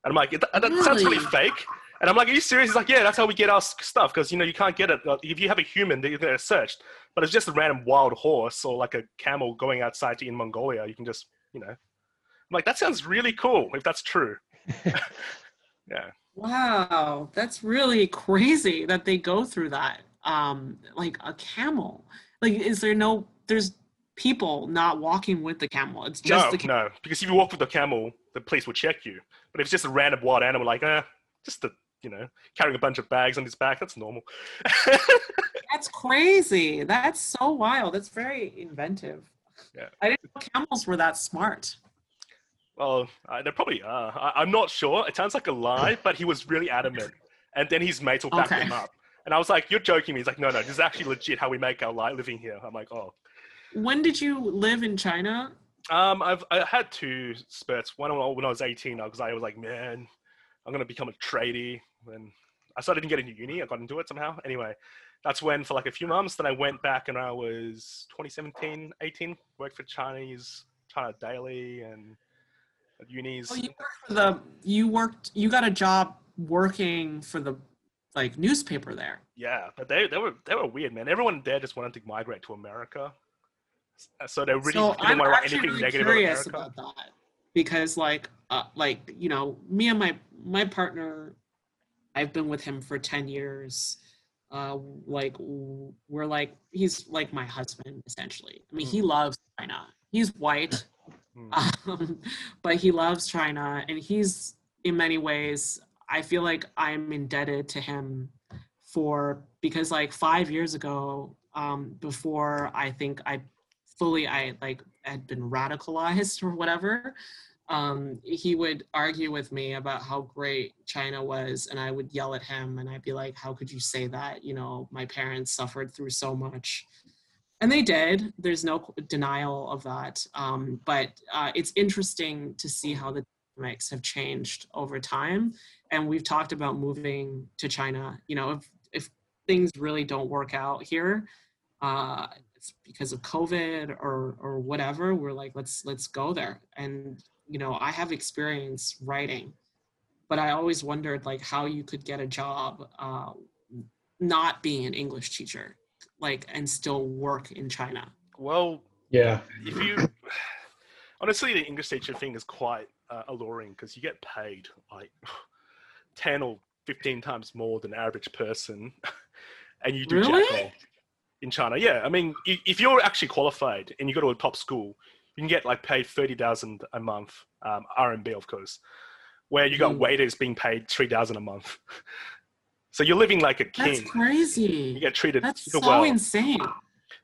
I'm like, that, that sounds really Really? fake. And I'm like, are you serious? He's like, yeah, that's how we get our stuff because you know you can't get it. Like, If you have a human, they're gonna search. But it's just a random wild horse or like a camel going outside to in Mongolia. You can just, you know, I'm like, that sounds really cool if that's true. yeah. Wow, that's really crazy that they go through that. Um, like a camel. Like, is there no? There's people not walking with the camel. It's just no, the camel. no, because if you walk with the camel, the police will check you. But if it's just a random wild animal, like, uh, just the, you know, carrying a bunch of bags on his back, that's normal. That's crazy. That's so wild. That's very inventive. Yeah. I didn't know camels were that smart. well, uh, they probably are. I, I'm not sure. It sounds like a lie, but he was really adamant. And then his mates will back Okay. him up. And I was like, you're joking me. He's like, no, no, this is actually legit how we make our life living here. I'm like, oh. When did you live in China? Um, I've I had two spurts. One when I was 18, because I was like, man, I'm gonna become a tradie. And I started to get into uni. I got into it somehow. Anyway, that's when for like a few months. Then I went back, and I was 2017, 18. Worked for Chinese China Daily and at unis. Oh, you worked for the. You worked. You got a job working for the, like newspaper there. Yeah, but they, they were they were weird, man. Everyone there just wanted to migrate to America. So they really so didn't I'm want to anything really negative curious about America. about that because, like, uh, like you know, me and my my partner, I've been with him for ten years. Uh, like we're like he's like my husband essentially. I mean, he loves China. He's white, Hmm. um, but he loves China, and he's in many ways. I feel like I'm indebted to him for because like five years ago, um, before I think I fully I like had been radicalized or whatever, um, he would argue with me about how great China was, and I would yell at him, and I'd be like, "How could you say that? You know, my parents suffered through so much." And they did. There's no denial of that. Um, but uh, it's interesting to see how the dynamics have changed over time. And we've talked about moving to China. You know, if if things really don't work out here, uh, it's because of COVID or or whatever. We're like, let's let's go there. And you know, I have experience writing, but I always wondered like how you could get a job uh, not being an English teacher, like and still work in China. Well, Yeah. if you honestly the english teacher thing is quite uh, alluring because you get paid like 10 or 15 times more than average person and you do Really? jack all in china yeah i mean if you're actually qualified and you go to a top school you can get like paid 30000 a month um, rmb of course where you got Mm. waiters being paid 3000 a month so you're living like a king. That's king you get treated That's so well insane.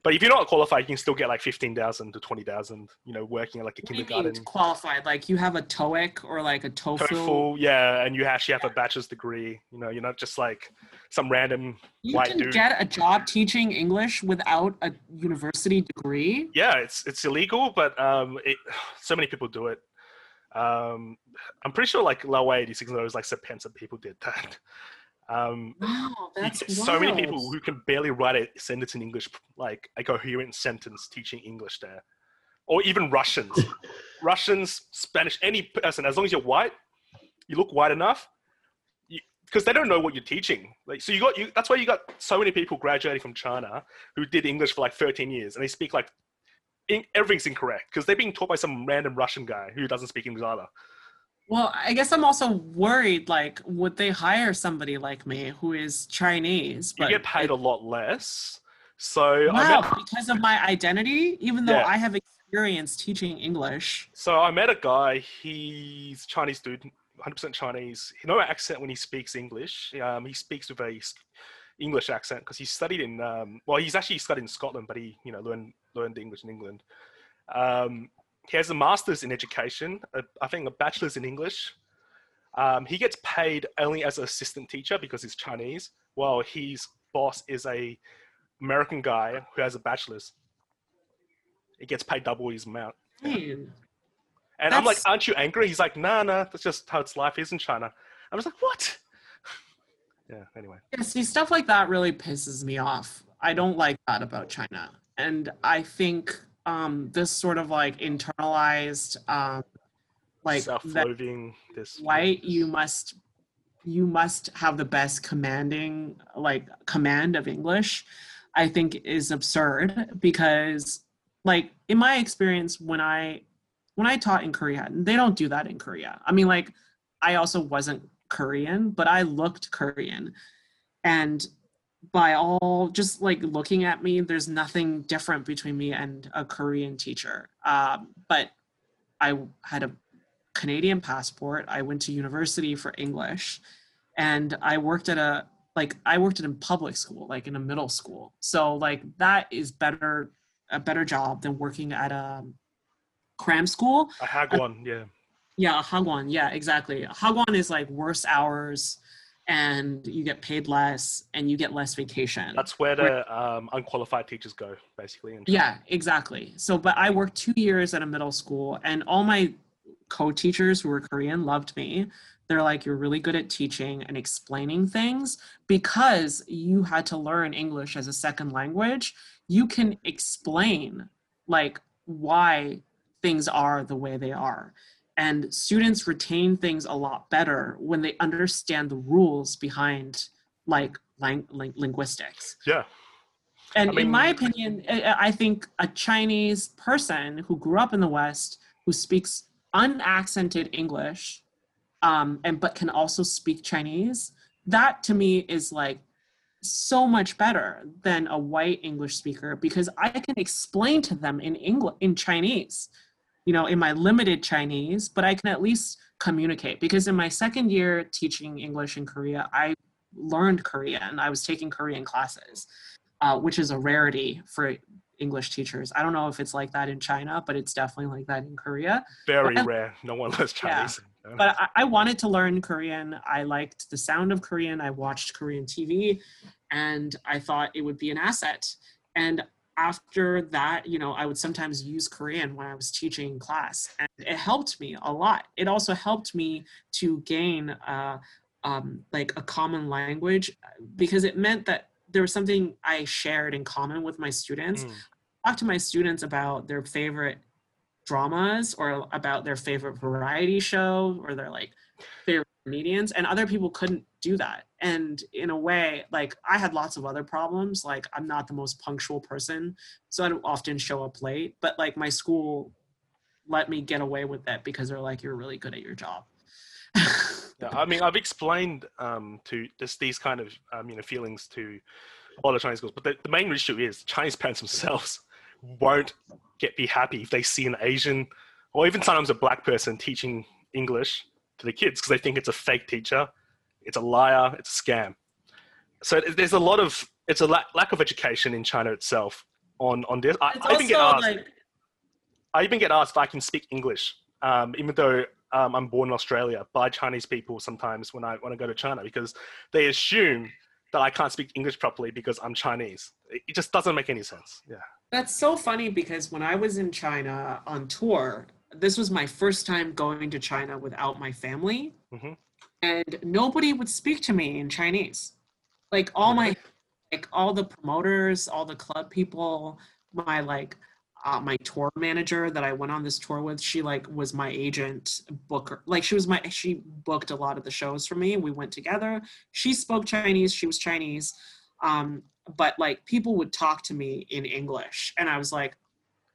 But if you're not qualified, you can still get like fifteen thousand to twenty thousand. You know, working at like a What do you kindergarten, mean qualified? Like you have a TOEIC or like a TOEFL. TOEFL, yeah, and you actually have a bachelor's degree. You know, you're not just like some random. You white can get a job teaching English without a university degree. Yeah, it's it's illegal, but um, it, so many people do it. Um, I'm pretty sure like lower 86 and those like Sapensa people did that. Um, Wow, so many people who can barely write a sentence in English, like a coherent sentence teaching English there, or even Russians, Russians, Spanish, any person, as long as you're white, you look white enough, because they don't know what you're teaching. Like, so you got you. That's why you got so many people graduating from China who did English for like 13 years, and they speak like in, everything's incorrect because they're being taught by some random Russian guy who doesn't speak English either. Well, I guess I'm also worried. Like, would they hire somebody like me who is Chinese? You get paid a lot less. So I wow, met, because of my identity, even though Yeah. I have experience teaching English. so I met a guy. He's Chinese dude, 100% Chinese. No accent when he speaks English. Um, he speaks with a English accent because he studied in. Um, well, he's actually studied in Scotland, but he you know learned learned English in England. Um, he has a master's in education. A, I think a bachelor's in English. Um, he gets paid only as an assistant teacher because he's Chinese, while his boss is a American guy who has a bachelor's. He gets paid double his amount. Man, And I'm like, aren't you angry? He's like, nah, nah, that's just how its life is in China. I was like, what? yeah, anyway. Yeah, see, stuff like that really pisses me off. I don't like that about China. And I think um, this sort of like internalized, um, like self-loathing, this white, you must, you must have the best commanding, like command of English. I think is absurd because, like in my experience, when I when I taught in Korea, they don't do that in Korea. I mean, like I also wasn't Korean, but I looked Korean. And by all just like looking at me, there's nothing different between me and a Korean teacher. Um, but I had a Canadian passport. I went to university for English and I worked at a like I worked in a public school, like in a middle school. So like that is better a better job than working at a cram school. a hagwon, yeah. Yeah, a hagwon. Yeah, exactly. Hagwon is like worse hours and you get paid less and you get less vacation. That's where the um, unqualified teachers go, basically. Yeah, exactly. So, but I worked two years at a middle school, and all my co-teachers who were Korean loved me. They're like, "You're really good at teaching and explaining things because you had to learn English as a second language. You can explain like why things are the way they are." And students retain things a lot better when they understand the rules behind like lang- ling- linguistics. Yeah. And I in my opinion, I I think a Chinese person who grew up in the West who speaks unaccented English, um, and but can also speak Chinese, that to me is like so much better than a white English speaker because I can explain to them in English in Chinese, you know, in my limited Chinese, but I can at least communicate because in my second year teaching English in Korea, I learned Korean. I was taking Korean classes uh, which is a rarity for English teachers. I don't know if it's like that in China, but it's definitely like that in Korea. Very Well, rare. No one learns Chinese. know? But I, I wanted to learn Korean. I liked the sound of Korean. I watched Korean TV, and I thought it would be an asset. And after that, you know, I would sometimes use Korean when I was teaching class, and it helped me a lot. It also helped me to gain uh, um, like a common language because it meant that there was something I shared in common with my students. Mm. Talk to my students about their favorite dramas or about their favorite variety show or their like favorite comedians and other people couldn't do that. And in a way like i had lots of other problems like i'm not the most punctual person so i don't often show up late but like my school let me get away with that because they're like you're really good at your job. Yeah, I mean, I've explained um, to this, these kind of um, you know feelings to a lot of Chinese schools, but the, the main issue is Chinese parents themselves won't get be happy if they see an Asian or even sometimes a black person teaching English to the kids because they think it's a fake teacher, it's a liar, it's a scam. So there's a lot of it's a lack, lack of education in China itself on on this. I, I even get asked. like I even get asked if I can speak English, um, even though um, I'm born in Australia by Chinese people sometimes when I when I go to China because they assume that I can't speak English properly because I'm Chinese. It, just doesn't make any sense. Yeah. That's so funny because when I was in China on tour, this was my first time going to China without my family, Mhm. And nobody would speak to me in Chinese. Like all my, like all the promoters, all the club people, my like, uh, my tour manager that I went on this tour with, she like was my agent booker. Like she was my, she booked a lot of the shows for me. We went together. She spoke Chinese. She was Chinese. Um, but like people would talk to me in English, and I was like,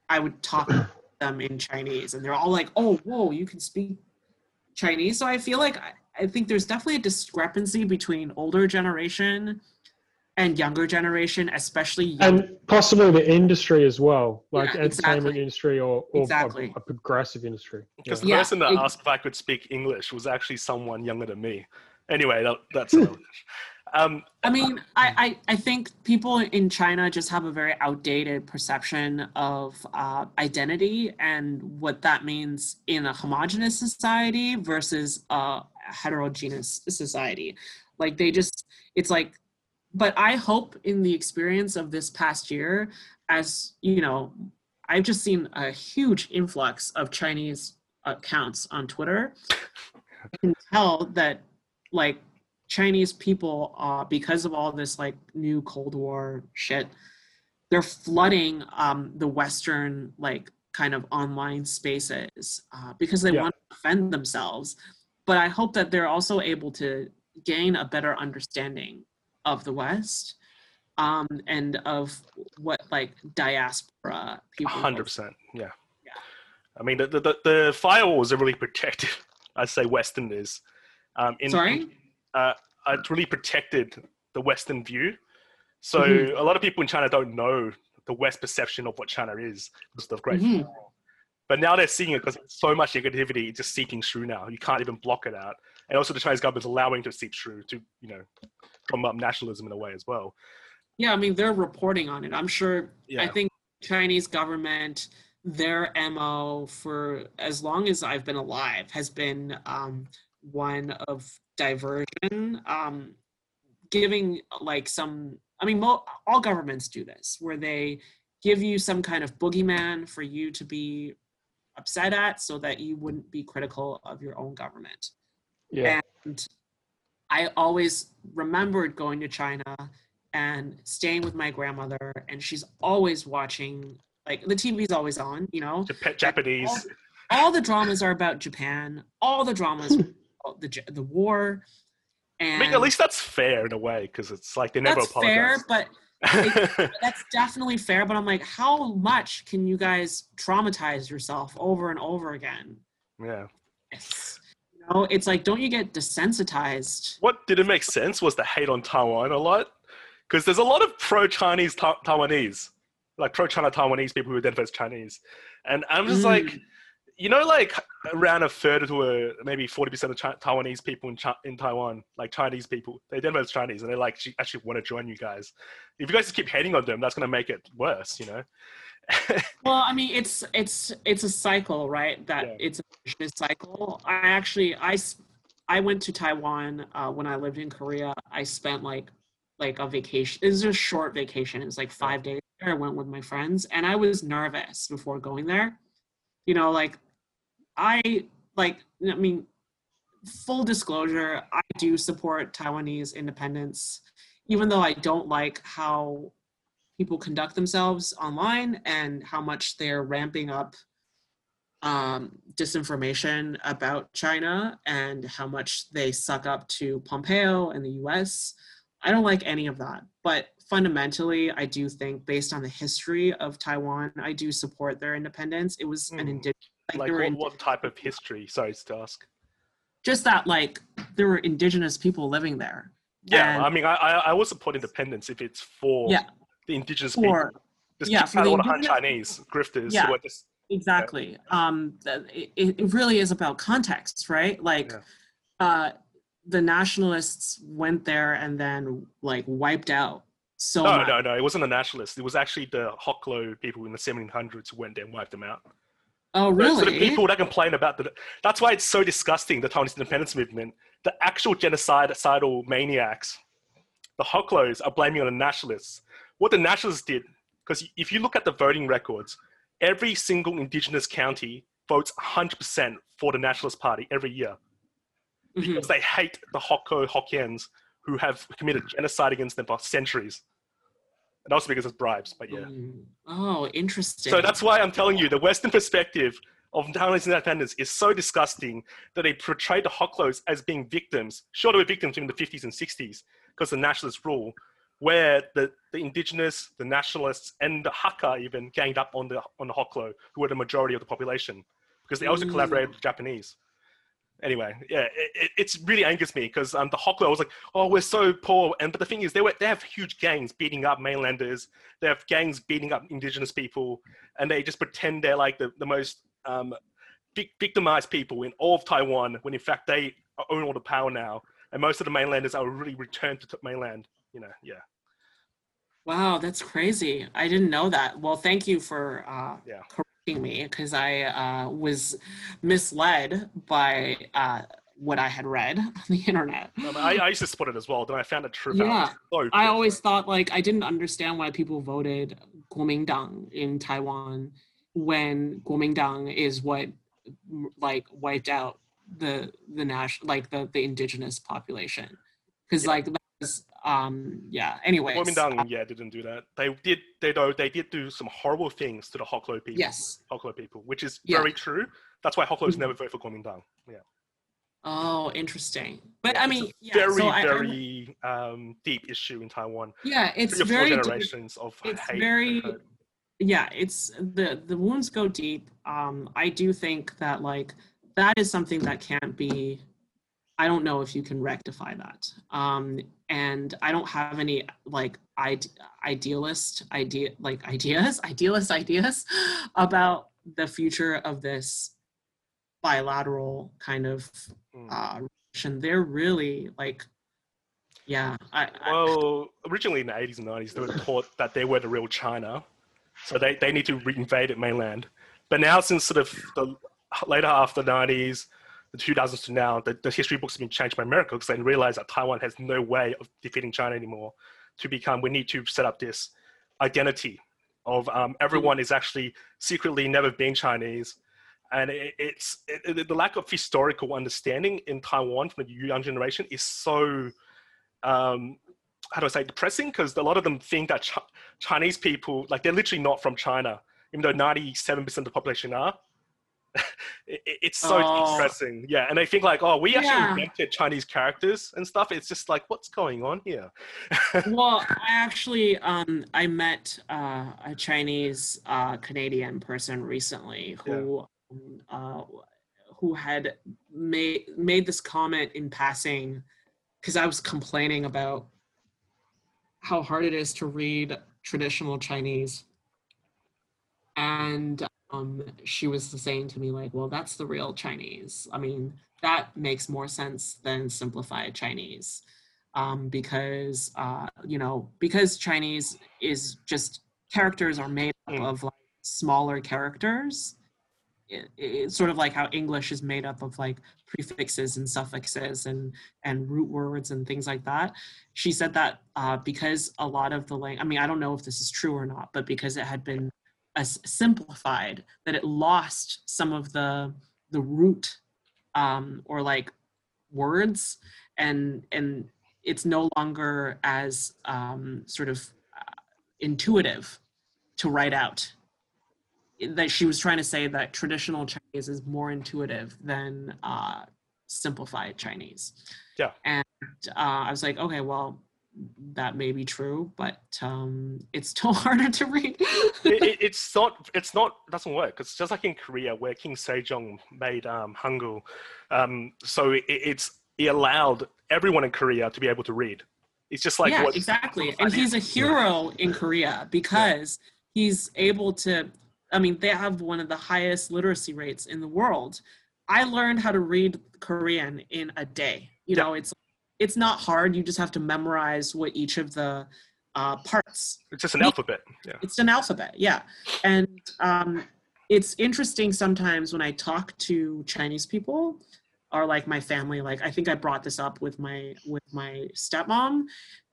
I would talk to them in Chinese, and they're all like, "Oh, whoa, you can speak Chinese." So I feel like I, I think there's definitely a discrepancy between older generation and younger generation, especially young. and possibly the industry as well, like Yeah, entertainment industry or, or a- Exactly. a, progressive industry. Because Yeah. the Yeah, person that it- asked if I could speak English was actually someone younger than me. Anyway, that, that's another um, I mean, I, I, I think people in China just have a very outdated perception of uh, identity and what that means in a homogenous society versus a heterogeneous society. Like they just, it's like, but I hope in the experience of this past year, as you know, I've just seen a huge influx of Chinese accounts on Twitter. I can tell that like Chinese people, uh, because of all this like new Cold War shit, they're flooding um, the Western like kind of online spaces uh, because they Yeah. want to defend themselves. But I hope that they're also able to gain a better understanding of the West um, and of what like diaspora people. hundred percent. Yeah. Yeah. I mean, the, the the firewalls are really protected. I say Westerners. Um, in, Sorry. uh, it's really protected the Western view. So Mhm. a lot of people in China don't know the West perception of what China is because of the Great Mhm. Firewall. But now they're seeing it because so much negativity is just seeping through now. You can't even block it out. And also the Chinese government's allowing to seep through to, you know, drum up nationalism in a way as well. Yeah, I mean they're reporting on it. I'm sure. yeah. I think Chinese government, their mo for as long as I've been alive has been um, one of diversion, um, giving like some. I mean, mo- all governments do this, where they give you some kind of boogeyman for you to be upset at, so that you wouldn't be critical of your own government. Yeah. And I always remembered going to China and staying with my grandmother, and she's always watching, like, the TV's always on, you know? Jap- Japanese. All, all the dramas are about Japan, all the dramas about the, the war. I mean, at least that's fair in a way because it's like they never that's fair, apologize. But that's definitely fair. But I'm like, how much can you guys traumatize yourself over and over again? yeah. It's, you know, it's like, don't you get desensitized? What didn't make sense was the hate on Taiwan a lot because there's a lot of pro-Chinese Ta- Taiwanese, like pro-China Taiwanese people who identify as Chinese, and I'm just like, Mm. You know, like around a third to a maybe forty percent of Chi- Taiwanese people in Chi- in Taiwan, like Chinese people, they identify as Chinese, and they like actually- actually want to join you guys. If you guys just keep hating on them, that's going to make it worse, you know. Well, I mean, it's it's it's a cycle, right? That Yeah. it's a vicious cycle. I actually I, I went to Taiwan uh, when I lived in Korea. I spent like like a vacation. It was a short vacation. It was like five days. I went with my friends, and I was nervous before going there. You know, like I like. I mean, full disclosure, I do support Taiwanese independence, even though I don't like how people conduct themselves online and how much they're ramping up um, disinformation about China and how much they suck up to Pompeo and the US. I don't like any of that. But fundamentally, I do think, based on the history of Taiwan, I do support their independence. It was an Hmm. indigenous. Like, what, what type of history? Sorry to ask. just that, like, there were indigenous people living there. Yeah, And- I mean, I, I I will support independence if it's for Yeah. the indigenous For people. Just yeah, for out the all the indigenous- Chinese grifters Yeah. just exactly um it, it really is about context right like Yeah. uh the nationalists went there and then like wiped out so no, much. no, no. It wasn't the nationalists. It was actually the Hoklo people in the 1700s who went there and wiped them out. Oh really the people that complain about the, that's why it's so disgusting. The Taiwanese independence movement, the actual genocidal maniacs, the Hoklos are blaming on the nationalists. What the nationalists did, because if you look at the voting records, every single indigenous county votes 100% for the Nationalist Party every year Mhm. because they hate the Hokko Hokkiens who have committed genocide against them for centuries. And also because of bribes, but yeah. Mm. oh interesting So that's why I'm telling you the Western perspective of Taiwanese independence is so disgusting that they portray the Hoklos as being victims. Sure, they were victims in the 50s and 60s because the nationalist rule, where the, the indigenous, the nationalists, and the Hakka even ganged up on the on the Hoklo, who were the majority of the population, because they also Mm. collaborated with the Japanese. Anyway, yeah, it, it it's really angers me because um, the Hoklo was like, oh, we're so poor, and but the thing is, they were they have huge gangs beating up mainlanders. They have gangs beating up indigenous people, and they just pretend they're like the, the most um, victimized people in all of Taiwan, when in fact they own all the power now, and most of the mainlanders are really returned to mainland. You know, yeah, wow that's crazy i didn't know that well thank you for uh Yeah. Correcting me because i uh was misled by uh what I had read on the internet. No, I, I used to support it as well. Then I found the truth Yeah. So I always thought like I didn't understand why people voted Kuomintang in Taiwan when Kuomintang is what like wiped out the the national like the the indigenous population because Yeah. like um yeah anyways uh, yeah, didn't do that. They did. They though they did do some horrible things to the Hoklo people. yes Hoklo people, which is Yeah. very true. That's why Hoklos Mhm. never vote for Kuomintang. Yeah. oh interesting but Yeah, I mean yeah, very, so I- I- very um, deep issue in Taiwan. yeah it's Three very deep. generations of it's hate. very yeah it's the the wounds go deep um i do think that like that is something that can't be i don't know if you can rectify that um and i don't have any like ide- idealist idea like ideas idealist ideas about the future of this bilateral kind of Mm. uh relation they're really like yeah I, I Well, originally in the 80s and 90s, they were taught that they were the real China. So they, they need to reinvade it mainland. But now, since sort of the later half of the 90s, the 2000s to now, the, the history books have been changed by America because they realize that Taiwan has no way of defeating China anymore. To become, we need to set up this identity of um, everyone is actually secretly never been Chinese. And it, it's it, it- the lack of historical understanding in Taiwan from the young generation is so um, how do I say depressing? Because a lot of them think that Ch- Chinese people, like they're literally not from China, even though ninety-seven percent of the population are. it, it- it's so Oh. depressing, yeah. And they think like, oh, we actually Yeah. invented Chinese characters and stuff. It's just like, what's going on here? well i actually um i met uh, a chinese uh canadian person recently who um, uh who had made made this comment in passing because i was complaining about how hard it is to read traditional chinese and um she was saying to me like well that's the real chinese i mean that makes more sense than simplified chinese um, because uh, you know because Chinese is just characters are made up Mm. of like smaller characters. It, it's sort of like how English is made up of like prefixes and suffixes and and root words and things like that. She said that uh, because a lot of the lang- I mean I don't know if this is true or not, but because it had been as simplified that it lost some of the the root um, or like words and and it's no longer as um, sort of uh, intuitive to write out. That she was trying to say that traditional Chinese is more intuitive than uh, simplified Chinese. Yeah. And uh, I was like, okay, well, that may be true, but um, it's still harder to read. it, it, it's not it's not doesn't work it's just like in korea where king sejong made um, hangul um, so it, it's he allowed everyone in korea to be able to read it's just like yeah, what exactly. And he's a hero in Korea because he's able to. I mean, they have one of the highest literacy rates in the world. I learned how to read Korean in a day. You Yeah. know, it's it's not hard. You just have to memorize what each of the uh, parts. It's just an Me- alphabet. Yeah. It's an alphabet yeah. And um, it's interesting sometimes when i talk to chinese people or like my family like i think i brought this up with my with my stepmom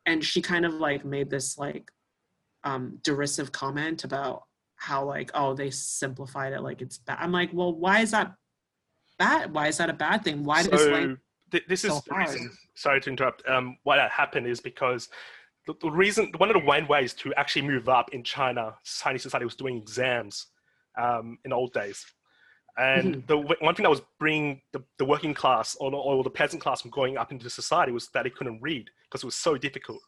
and she kind of like made this like um, derisive comment about how like oh they simplified it like it's bad i'm like well why is that bad why is that a bad thing? Why does so like th- this is so the reason sorry to interrupt um, why that happened is because the, the reason one of the main ways to actually move up in china chinese society was doing exams um, in old days and Mm-hmm. the one thing that was bringing the, the working class or, the- or the peasant class from going up into society was that they couldn't read because it was so difficult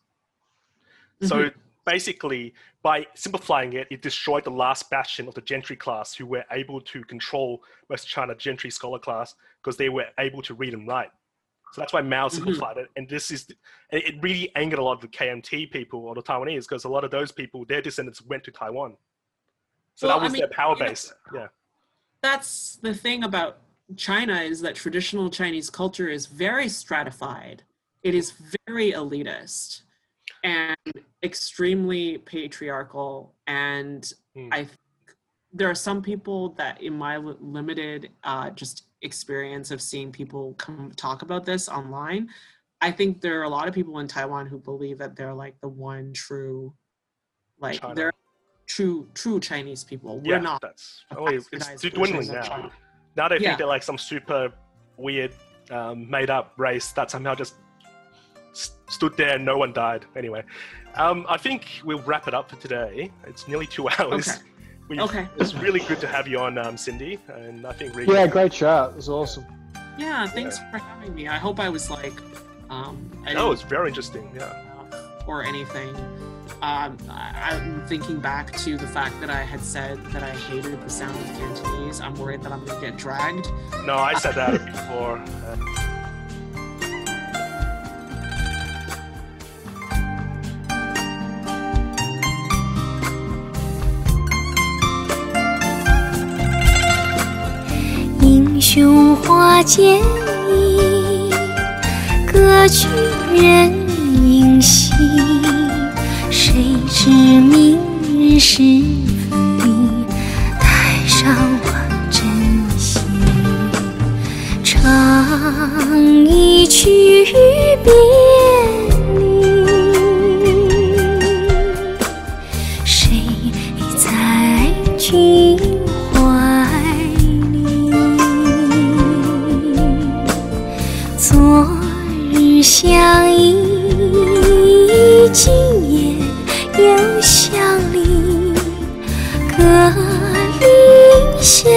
so Mhm. basically by simplifying it it destroyed the last bastion of the gentry class who were able to control most of china gentry scholar class because they were able to read and write so that's why Mao simplified it. And this is, it really angered a lot of the KMT people or the Taiwanese because a lot of those people, their descendants went to Taiwan. So Well, that I was mean, their power you know, base. Yeah. that's the thing about China is that traditional Chinese culture is very stratified. It is very elitist and extremely patriarchal. And Hmm. I think there are some people that, in my limited uh, just experience of seeing people come talk about this online. I think there are a lot of people in Taiwan who believe that they're like the one true, like China. they're true true Chinese people. We're yeah, not. that's oh, it's dwindling now. Now they Yeah. think they're like some super weird, um, made up race that somehow just s- stood there and no one died. Anyway, um, I think we'll wrap it up for today. It's nearly two hours. Okay. We- Okay. It's really good to have you on, um, Cindy, and I think Regan. Yeah, great chat. It was awesome. Yeah, thanks for having me. I hope I was like, um, I No, didn't it's very interesting. Yeah. or anything. Um, I, I'm thinking back to the fact that I had said that I hated the sound of Cantonese. I'm worried that I'm gonna get dragged. No, I said that before. 英雄花间意，歌曲人影稀。谁知明日是分离，台上望珍惜。唱一曲别今夜又相离，隔离乡